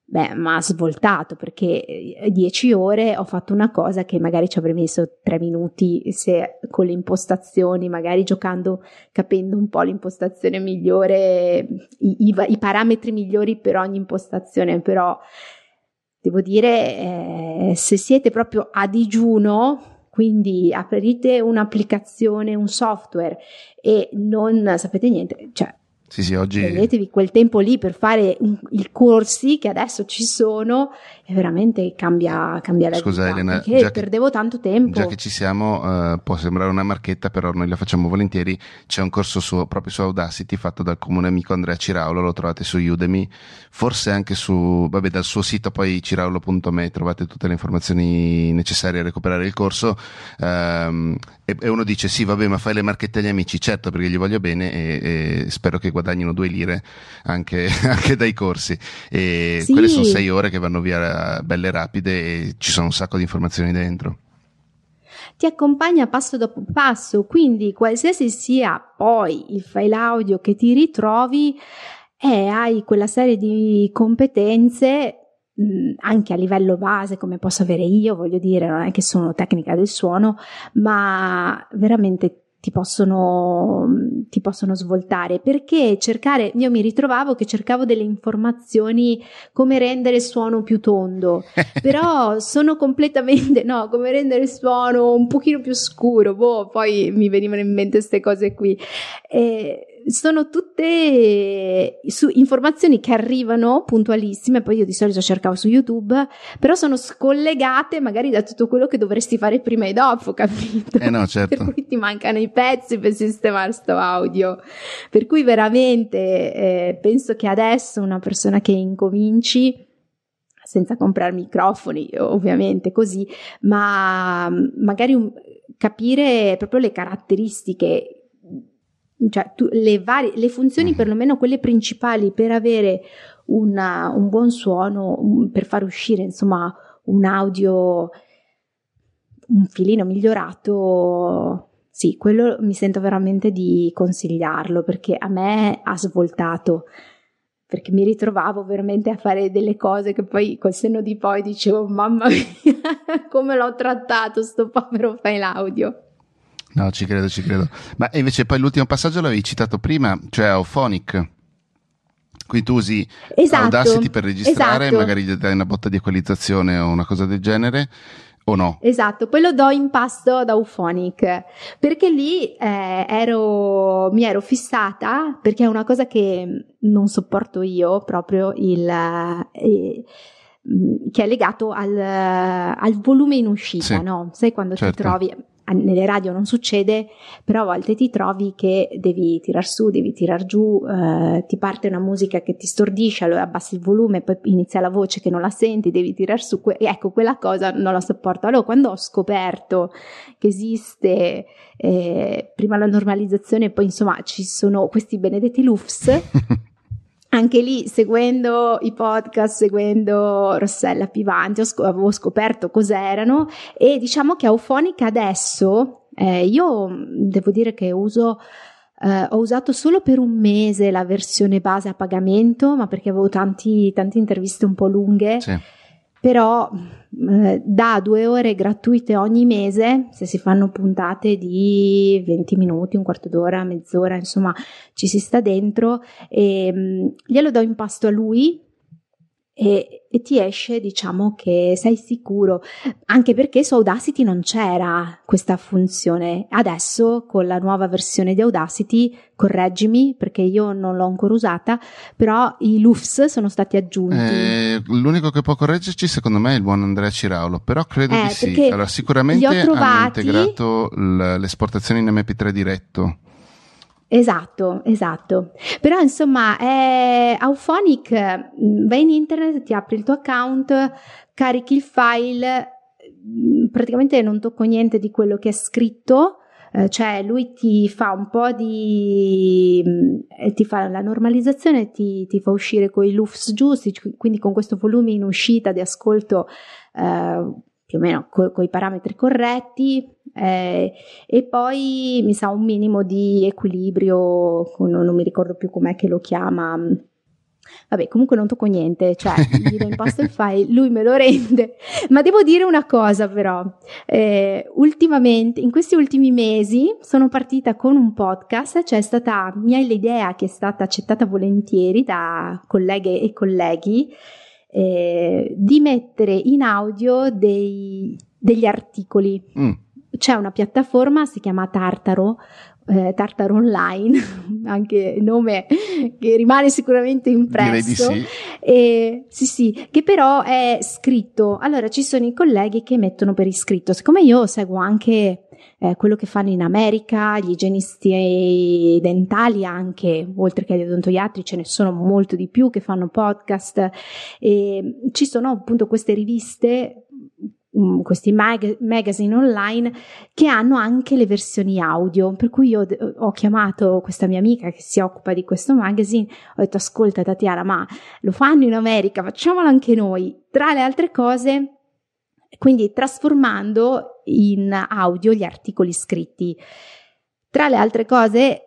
beh, mi ha svoltato perché eh, dieci ore ho fatto una cosa che magari ci avrei messo tre minuti se con le impostazioni, magari giocando, capendo un po' l'impostazione migliore, i, i i parametri migliori per ogni impostazione, però devo dire, eh, se siete proprio a digiuno, quindi aprite un'applicazione, un software e non sapete niente, cioè Sì, sì, oggi prendetevi quel tempo lì per fare un- i corsi che adesso ci sono e veramente cambia, cambia la Scusa, vita, Elena, perché già che- perdevo tanto tempo. Già che ci siamo, eh, può sembrare una marchetta, però noi la facciamo volentieri. C'è un corso su, proprio su Audacity fatto dal comune amico Andrea Ciraulo, lo trovate su Udemy, forse anche su, vabbè, dal suo sito poi ciraulo.me trovate tutte le informazioni necessarie a recuperare il corso. Ehm, e, uno dice sì, vabbè, ma fai le marchette agli amici, certo, perché gli voglio bene e, e spero che guadagnino due lire anche, anche dai corsi. E Sì. quelle sono sei ore che vanno via belle rapide e ci sono un sacco di informazioni dentro. ti accompagna passo dopo passo, quindi qualsiasi sia poi il file audio che ti ritrovi, eh, hai quella serie di competenze mh, anche a livello base come posso avere io, voglio dire, non è che sono tecnica del suono, ma veramente ti possono, ti possono svoltare perché cercare, io mi ritrovavo che cercavo delle informazioni come rendere il suono più tondo, però sono completamente no, come rendere il suono un pochino più scuro. Boh, poi mi venivano in mente queste cose qui. Eh, sono tutte su informazioni che arrivano puntualissime, poi io di solito cercavo su YouTube, però sono scollegate magari da tutto quello che dovresti fare prima e dopo, capito? Eh no, certo. Per cui ti mancano i pezzi per sistemare sto audio. Per cui veramente eh, penso che adesso una persona che incominci senza comprare microfoni, ovviamente così, ma magari un- capire proprio le caratteristiche, cioè tu- le, varie, le funzioni, Mhm. perlomeno quelle principali per avere una- un buon suono, un- per far uscire insomma un audio un filino migliorato. Sì, quello mi sento veramente di consigliarlo perché a me ha svoltato perché mi ritrovavo veramente a fare delle cose che poi col senno di poi dicevo mamma mia come l'ho trattato sto povero file audio No, ci credo, ci credo. Ma invece poi l'ultimo passaggio l'avevi citato prima, cioè Auphonic. Qui tu usi esatto Audacity per registrare, esatto. magari gli dai una botta di equalizzazione o una cosa del genere, o no? Esatto, poi lo do in pasto ad Auphonic perché lì eh, ero, mi ero fissata perché è una cosa che non sopporto io proprio il eh, mh, che è legato al, al volume in uscita, Sì, no? Sai quando certo. ti trovi nelle radio non succede, però a volte ti trovi che devi tirar su, devi tirar giù, eh, ti parte una musica che ti stordisce, allora abbassi il volume, poi inizia la voce che non la senti, devi tirar su, que- ecco quella cosa non la sopporto. Allora quando ho scoperto che esiste eh, prima la normalizzazione e poi insomma ci sono questi benedetti LUFS, anche lì seguendo i podcast, seguendo Rossella Pivanti, sc- avevo scoperto cos'erano e diciamo che Auphonic adesso eh, io devo dire che uso eh, ho usato solo per un mese la versione base a pagamento, ma perché avevo tanti, tante interviste un po' lunghe, Sì. Però eh, da due ore gratuite ogni mese, se si fanno puntate di 20 minuti, un quarto d'ora, mezz'ora, insomma ci si sta dentro, e mh, glielo do in pasto a lui e, e ti esce, diciamo che sei sicuro, anche perché su Audacity non c'era questa funzione. Adesso con la nuova versione di Audacity, correggimi perché io non l'ho ancora usata, però i LUFS sono stati aggiunti. Eh, l'unico che può correggerci secondo me è il buon Andrea Ciraulo, però credo Eh, di sì. Allora, sicuramente ho hanno trovati- integrato l'esportazione in MP3 diretto. Esatto, esatto. Però insomma, è Auphonic, mh, vai in internet, ti apri il tuo account, carichi il file, mh, praticamente non tocco niente di quello che è scritto, eh, cioè lui ti fa un po' di eh, ti fa la normalizzazione ti, ti fa uscire con i lufs giusti quindi con questo volume in uscita di ascolto eh, più o meno con i parametri corretti eh, e poi mi sa un minimo di equilibrio non, non mi ricordo più com'è che lo chiama Vabbè, comunque non tocco niente, cioè gli do imposto il file, lui me lo rende. Ma devo dire una cosa però, eh, ultimamente, in questi ultimi mesi sono partita con un podcast, cioè è stata mia l'idea che è stata accettata volentieri da colleghe e colleghi, eh, di mettere in audio dei, degli articoli. Mm. C'è una piattaforma, si chiama Tartaro, eh, Tartar Online, anche nome che rimane sicuramente impresso. Direi di sì. E, sì, sì, che però è scritto. Allora ci sono i colleghi che mettono per iscritto. Siccome io seguo anche eh, quello che fanno in America, gli igienisti dentali anche, oltre che gli odontoiatri, ce ne sono molto di più che fanno podcast. E ci sono appunto queste riviste um, questi mag- magazine online che hanno anche le versioni audio. Per cui io ho chiamato questa mia amica che si occupa di questo magazine, ho detto ascolta Tatiana, ma lo fanno in America, facciamolo anche noi. Tra le altre cose, quindi trasformando in audio gli articoli scritti. Tra le altre cose,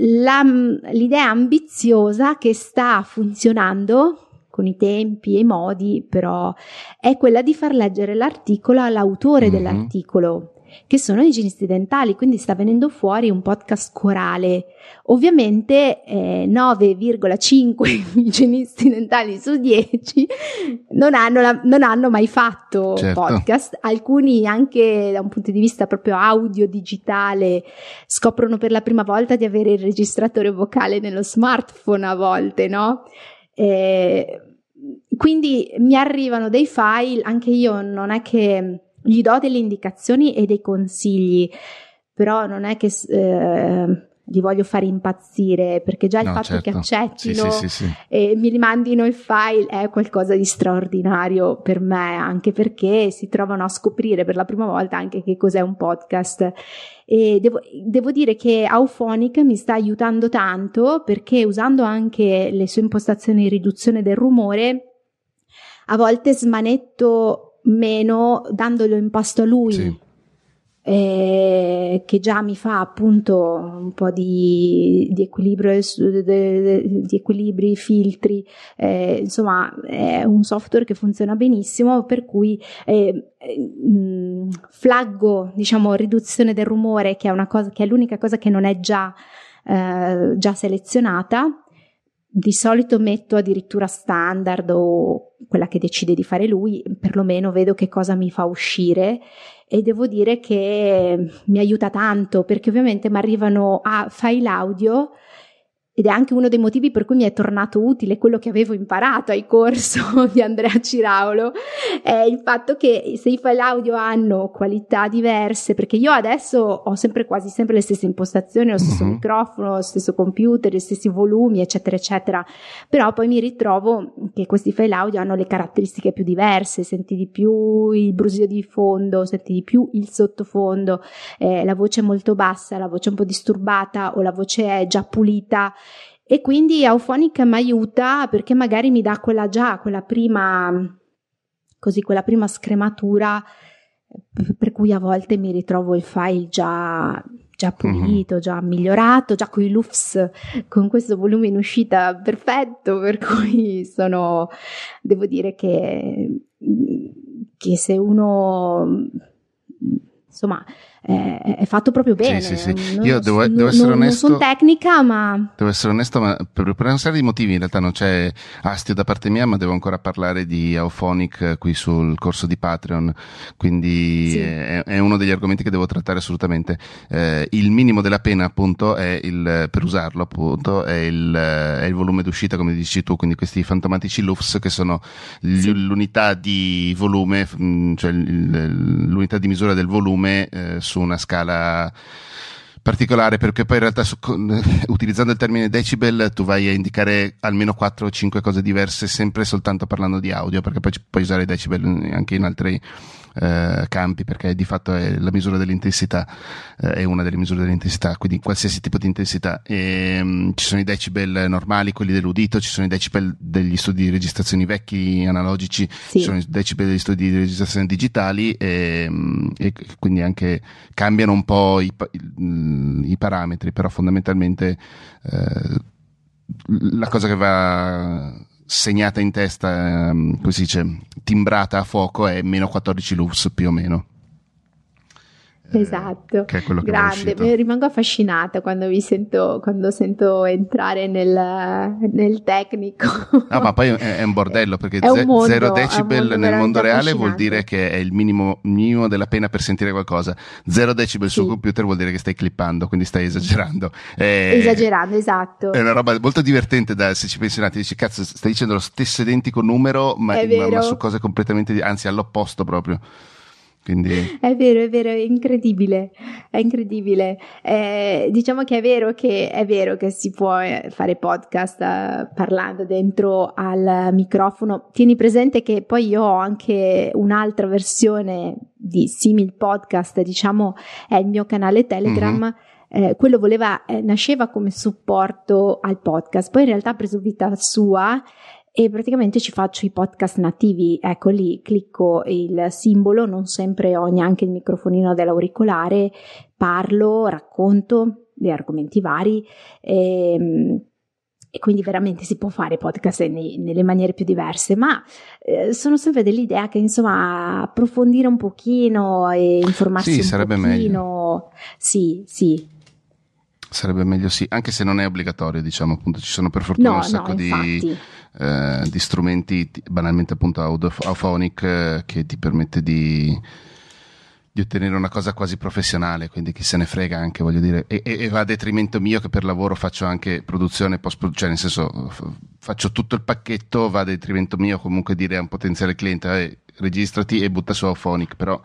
la, l'idea ambiziosa che sta funzionando con i tempi e i modi, però è quella di far leggere l'articolo all'autore mm-hmm. dell'articolo, che sono igienisti dentali, quindi sta venendo fuori un podcast corale. Ovviamente eh, 9,5 igienisti dentali su 10 non hanno, la, non hanno mai fatto certo. podcast, alcuni anche da un punto di vista proprio audio digitale scoprono per la prima volta di avere il registratore vocale nello smartphone a volte, no? Eh, quindi mi arrivano dei file, anche io non è che gli do delle indicazioni e dei consigli, però non è che eh, li voglio fare impazzire perché già il no, fatto certo. che accettino sì, sì, sì, e mi rimandino il file è qualcosa di straordinario per me, anche perché si trovano a scoprire per la prima volta anche che cos'è un podcast. E devo, devo dire che Auphonic mi sta aiutando tanto perché usando anche le sue impostazioni di riduzione del rumore, a volte smanetto meno dandolo in pasto a lui eh, che già mi fa appunto un po' di, di equilibrio, di equilibri, filtri, eh, insomma è un software che funziona benissimo per cui eh, mm, flaggo diciamo riduzione del rumore che è cosa che è l'unica cosa che non è già, eh, già selezionata di solito metto addirittura standard o quella che decide di fare lui, perlomeno vedo che cosa mi fa uscire e devo dire che mi aiuta tanto perché ovviamente mi arrivano a file audio ed è anche uno dei motivi per cui mi è tornato utile quello che avevo imparato ai corso di Andrea Ciraulo, è il fatto che se i file audio hanno qualità diverse, perché io adesso ho sempre quasi sempre le stesse impostazioni, lo stesso uh-huh. microfono, lo stesso computer, gli stessi volumi, eccetera, eccetera, però poi mi ritrovo che questi file audio hanno le caratteristiche più diverse, senti di più il brusio di fondo, senti di più il sottofondo, eh, la voce è molto bassa, la voce è un po' disturbata o la voce è già pulita e quindi Auphonic mi aiuta perché magari mi dà quella già, quella prima, così, quella prima scrematura per cui a volte mi ritrovo il file già, già mhm. pulito, già migliorato, già con i LUFS, con questo volume in uscita perfetto, per cui sono, devo dire che, che se uno, insomma, è, è fatto proprio bene. Sì, sì, sì. Io devo, devo essere non, onesto. Non sono tecnica, ma. Devo essere onesto, ma per, per, una serie di motivi in realtà non c'è astio da parte mia, ma devo ancora parlare di Auphonic qui sul corso di Patreon. Quindi sì. è, è, uno degli argomenti che devo trattare assolutamente. Eh, il minimo della pena, appunto, è il, per usarlo, appunto, è il, è il volume d'uscita, come dici tu, quindi questi fantomatici LUFS che sono sì. l'unità di volume, mm, cioè l'unità di misura del volume eh, su una scala particolare perché poi in realtà su, con, utilizzando il termine decibel tu vai a indicare almeno 4 o 5 cose diverse sempre soltanto parlando di audio perché poi puoi usare decibel anche in altri eh, campi perché di fatto è la misura dell'intensità eh, è una delle misure dell'intensità quindi qualsiasi tipo di intensità e, um, ci sono i decibel normali quelli dell'udito ci sono i decibel degli studi di registrazioni vecchi analogici sì. ci sono i decibel degli studi di registrazione digitali e, um, e quindi anche cambiano un po' i, i, i parametri però fondamentalmente eh, la cosa che va segnata in testa, ehm, come si dice, timbrata a fuoco è meno 14 lux più o meno. Eh, esatto, che è quello che grande, mi rimango affascinata quando vi sento, quando sento entrare nel, nel tecnico. No, ma poi è, è un bordello perché 0 decibel mondo nel mondo reale vuol dire che è il minimo, minimo, della pena per sentire qualcosa. 0 decibel sì. sul computer vuol dire che stai clippando, quindi stai esagerando. È, esagerando, esatto. È una roba molto divertente da, se ci pensi un attimo, dici cazzo, stai dicendo lo stesso identico numero, ma, ma, ma su cose completamente, anzi all'opposto proprio. Quindi... È vero, è vero, è incredibile, è incredibile. Eh, diciamo che è vero che, è vero che si può eh, fare podcast eh, parlando dentro al microfono. Tieni presente che poi io ho anche un'altra versione di simil podcast, diciamo, è il mio canale Telegram. Mm-hmm. Eh, quello voleva, eh, nasceva come supporto al podcast, poi in realtà ha preso vita sua e praticamente ci faccio i podcast nativi. Ecco lì, clicco il simbolo, non sempre ho neanche il microfonino dell'auricolare, parlo, racconto di argomenti vari. E, ehm, e quindi veramente si può fare podcast nei, nelle maniere più diverse, ma eh, sono sempre dell'idea che insomma approfondire un pochino e informarsi sì, un sarebbe pochino. Meglio. Sì, sì. Sarebbe meglio sì, anche se non è obbligatorio, diciamo appunto, ci sono per fortuna no, un sacco no, di eh, di strumenti banalmente appunto Auphonic eh, che ti permette di, di, ottenere una cosa quasi professionale, quindi chi se ne frega anche, voglio dire, e, e, va a detrimento mio che per lavoro faccio anche produzione, post cioè nel senso faccio tutto il pacchetto, va a detrimento mio comunque dire a un potenziale cliente eh, registrati e butta su Auphonic, però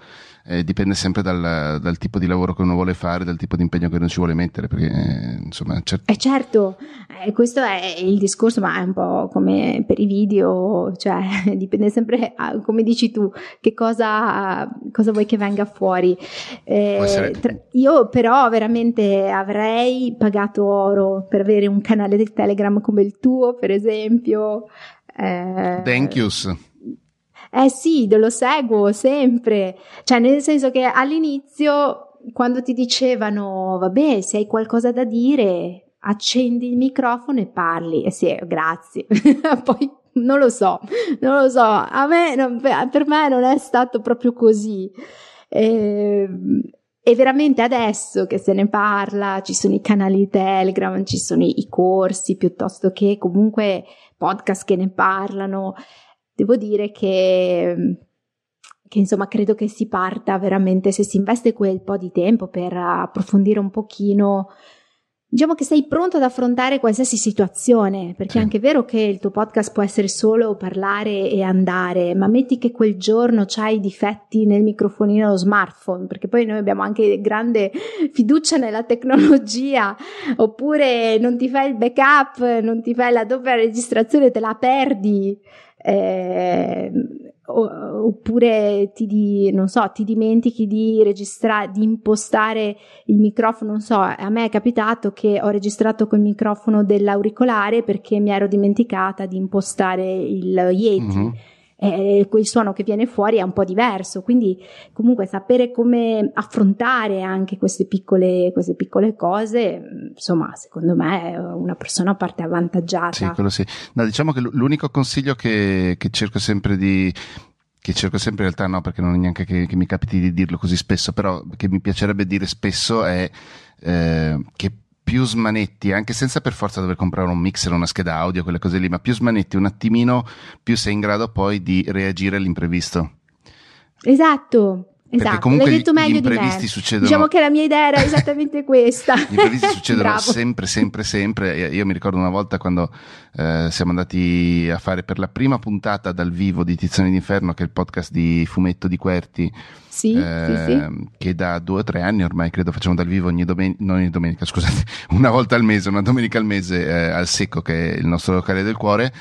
eh, dipende sempre dal, dal, tipo di lavoro che uno vuole fare, dal tipo di impegno che uno ci vuole mettere, perché eh, insomma... Cer- eh certo, eh, questo è il discorso, ma è un po' come per i video, cioè dipende sempre, ah, come dici tu, che cosa, cosa vuoi che venga fuori. Eh, tra- io però veramente avrei pagato oro per avere un canale di Telegram come il tuo, per esempio. Eh, Thank you. Eh sì, lo seguo sempre. Cioè, nel senso che all'inizio, quando ti dicevano, vabbè, se hai qualcosa da dire, accendi il microfono e parli. E eh sì, grazie. Poi non lo so, non lo so. A me, non, per me non è stato proprio così. E, e veramente adesso che se ne parla, ci sono i canali Telegram, ci sono i corsi, piuttosto che comunque podcast che ne parlano devo dire che, che insomma credo che si parta veramente se si investe quel po' di tempo per approfondire un pochino Diciamo che sei pronto ad affrontare qualsiasi situazione, perché sì. è anche vero che il tuo podcast può essere solo parlare e andare, ma metti che quel giorno c'hai difetti nel microfonino dello smartphone, perché poi noi abbiamo anche grande fiducia nella tecnologia, oppure non ti fai il backup, non ti fai la doppia registrazione, te la perdi eh, oppure ti, di, so, ti dimentichi di registrare, di impostare il microfono, non so, a me è capitato che ho registrato col microfono dell'auricolare perché mi ero dimenticata di impostare il Yeti. Mm-hmm eh, quel suono che viene fuori è un po' diverso, quindi comunque sapere come affrontare anche queste piccole, queste piccole cose, insomma, secondo me una persona parte avvantaggiata. Sì, quello sì. No, diciamo che l'unico consiglio che, che cerco sempre di, che cerco sempre in realtà no, perché non è neanche che, che, mi capiti di dirlo così spesso, però che mi piacerebbe dire spesso è eh, che più smanetti, anche senza per forza dover comprare un mixer, una scheda audio, quelle cose lì, ma più smanetti un attimino, più sei in grado poi di reagire all'imprevisto. Esatto, Esatto, l'hai detto meglio di me. Succedono... Diciamo che la mia idea era esattamente questa. gli imprevisti succedono sempre, sempre, sempre. Io mi ricordo una volta quando eh, siamo andati a fare per la prima puntata dal vivo di Tizione d'Inferno, che è il podcast di Fumetto di Querti. Sì, eh, sì, sì. Che da due o tre anni ormai credo facciamo dal vivo ogni domenica, non ogni domenica, scusate, una volta al mese, una domenica al mese eh, al Secco, che è il nostro locale del cuore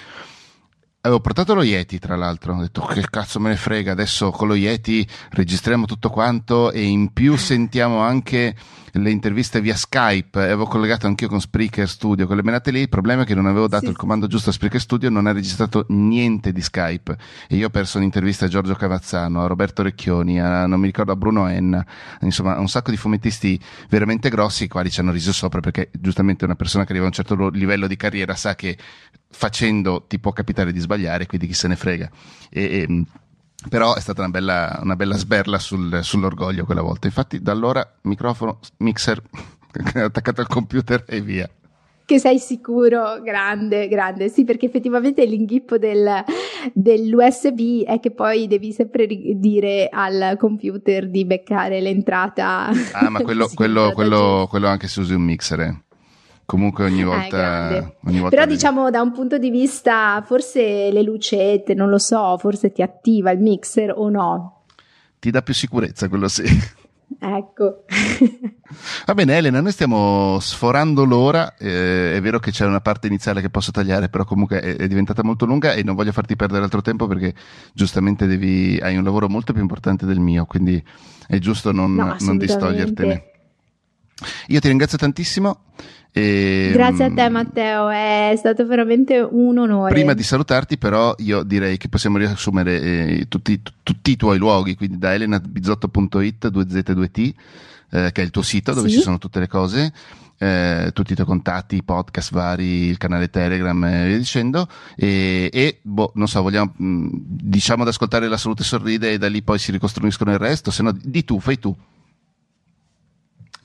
Avevo portato lo Yeti, tra l'altro. Ho detto che cazzo me ne frega, adesso con lo Yeti registriamo tutto quanto e in più sentiamo anche le interviste via Skype. Avevo collegato anch'io con Spreaker Studio, quelle menate lì. Il problema è che non avevo dato sì. il comando giusto a Spreaker Studio, non ha registrato niente di Skype. E io ho perso un'intervista a Giorgio Cavazzano, a Roberto Recchioni, a, non mi ricordo, a Bruno Enna, insomma, un sacco di fumettisti veramente grossi, i quali ci hanno riso sopra perché giustamente una persona che arriva a un certo livello di carriera sa che facendo ti può capitare di sbagliare, quindi chi se ne frega. E, e, però è stata una bella, una bella sberla sul, sull'orgoglio quella volta. Infatti, da allora microfono, mixer attaccato al computer e via. Che sei sicuro? Grande, grande. Sì, perché effettivamente l'inghippo del, dell'USB è che poi devi sempre dire al computer di beccare l'entrata. Ah, ma quello, quello, quello, quello anche se usi un mixer. Eh. Comunque ogni volta, eh, ogni volta Però diciamo da un punto di vista, forse le lucette, non lo so, forse ti attiva il mixer o no? Ti dà più sicurezza quello sì. Ecco. Va bene Elena, noi stiamo sforando l'ora, eh, è vero che c'è una parte iniziale che posso tagliare, però comunque è, è, diventata molto lunga e non voglio farti perdere altro tempo perché giustamente devi, hai un lavoro molto più importante del mio, quindi è giusto non, no, non distogliertene. Io ti ringrazio tantissimo. E, Grazie a te Matteo, è stato veramente un onore. Prima di salutarti però io direi che possiamo riassumere eh, tutti, tutti, i tuoi luoghi, quindi da elenabizotto.it, 2z2t, eh, che è il tuo sito dove sì. ci sono tutte le cose. Eh, tutti i tuoi contatti, i podcast vari, il canale Telegram e via dicendo. E, e boh, non so, vogliamo, mh, mm, diciamo ad ascoltare La Salute Sorride e da lì poi si ricostruiscono il resto, se no di tu, fai tu.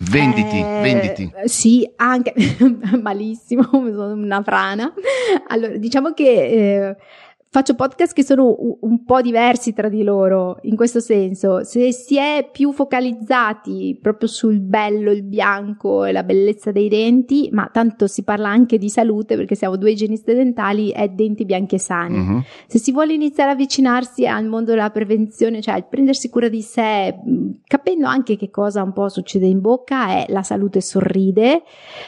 Venditi, eh, venditi. Sì, anche malissimo, sono una frana. Allora, diciamo che eh, faccio podcast che sono un po' diversi tra di loro, in questo senso. Se si è più focalizzati proprio sul bello, il bianco e la bellezza dei denti, ma tanto si parla anche di salute perché siamo due igienisti dentali e denti bianchi e sani. Uh-huh. Se si vuole iniziare a avvicinarsi al mondo della prevenzione, cioè il prendersi cura di sé, capendo anche che cosa un po' succede in bocca, è la salute sorride.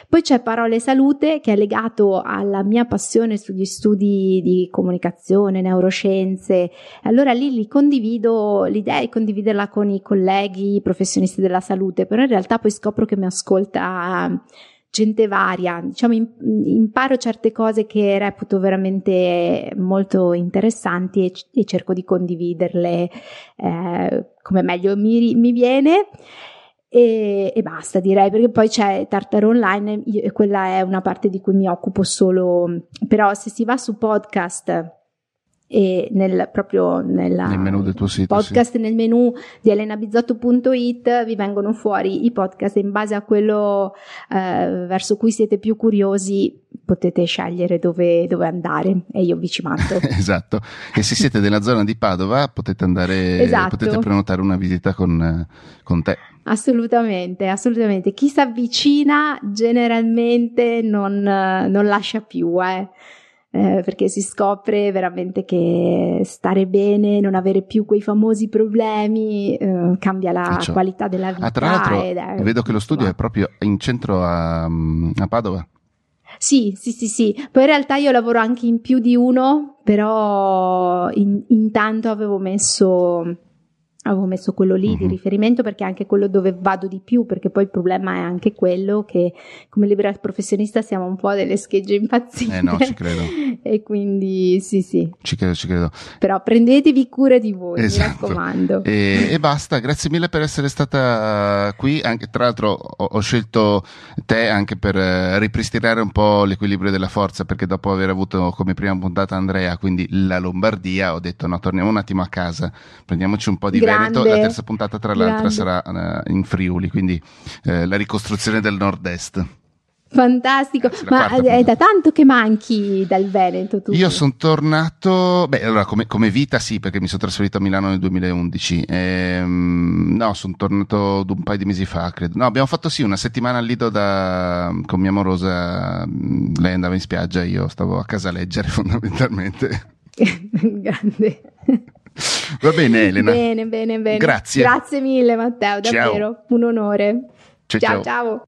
Poi c'è Parole Salute che è legato alla mia passione sugli studi di comunicazione comunicazione, neuroscienze. Allora lì li condivido, l'idea è condividerla con i colleghi professionisti della salute, però in realtà poi scopro che mi ascolta gente varia, diciamo imparo certe cose che reputo veramente molto interessanti e, e cerco di condividerle eh, come meglio mi, mi viene. E, e, basta direi perché poi c'è Tartaro Online e quella è una parte di cui mi occupo solo però se si va su podcast e nel, proprio nella, nel menu del tuo sito, podcast, sì. nel menu di elenabizotto.it vi vengono fuori i podcast in base a quello eh, verso cui siete più curiosi potete scegliere dove, dove andare e io vi ci mando. esatto, e se siete nella zona di Padova potete andare, esatto. potete prenotare una visita con, con te. Assolutamente, assolutamente. Chi si avvicina generalmente non, non lascia più, eh eh, perché si scopre veramente che stare bene, non avere più quei famosi problemi, eh, cambia la cioè, qualità della vita. Ah, tra l'altro, è, vedo che lo studio wow. è proprio in centro a, a Padova. Sì, sì, sì, sì. Poi in realtà io lavoro anche in più di uno, però in, intanto avevo messo avevo messo quello lì di mhm. riferimento perché è anche quello dove vado di più, perché poi il problema è anche quello che come libera professionista siamo un po' delle schegge impazzite. Eh no, ci credo. e quindi sì, sì. Ci credo, ci credo. Però prendetevi cura di voi, esatto. mi raccomando. E, e, basta, grazie mille per essere stata qui, anche, tra l'altro ho, ho scelto te anche per uh, ripristinare un po' l'equilibrio della forza, perché dopo aver avuto come prima puntata Andrea, quindi la Lombardia, ho detto no, torniamo un attimo a casa, prendiamoci un po' di Veneto, la terza puntata tra l'altro sarà uh, in Friuli, quindi uh, la ricostruzione del nord-est. Fantastico, ma è da tanto che manchi dal Veneto tu? Io sono tornato, beh allora come, come, vita sì perché mi sono trasferito a Milano nel 2011, ehm, no sono tornato un paio di mesi fa credo, no abbiamo fatto sì una settimana al Lido da, con mia amorosa, lei andava in spiaggia io stavo a casa a leggere fondamentalmente. Grande. Va bene Elena. Bene, bene, bene. Grazie. Grazie mille Matteo, davvero ciao. un onore. ciao. ciao. ciao.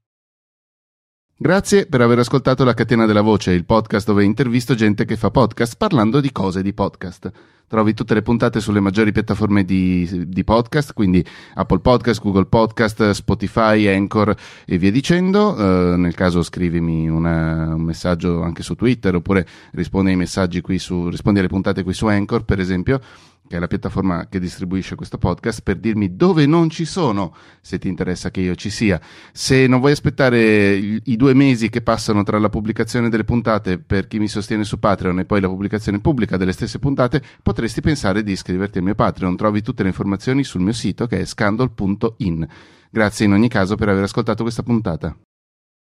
Grazie per aver ascoltato La Catena della Voce, il podcast dove intervisto gente che fa podcast parlando di cose di podcast. Trovi tutte le puntate sulle maggiori piattaforme di, di, podcast, quindi Apple Podcast, Google Podcast, Spotify, Anchor e via dicendo. Uh, nel caso scrivimi una, un messaggio anche su Twitter oppure rispondi ai messaggi qui su, rispondi alle puntate qui su Anchor, per esempio che è la piattaforma che distribuisce questo podcast, per dirmi dove non ci sono, se ti interessa che io ci sia. Se non vuoi aspettare i, due mesi che passano tra la pubblicazione delle puntate per chi mi sostiene su Patreon e poi la pubblicazione pubblica delle stesse puntate, potresti pensare di iscriverti al mio Patreon. Trovi tutte le informazioni sul mio sito che è scandal.in. Grazie in ogni caso per aver ascoltato questa puntata.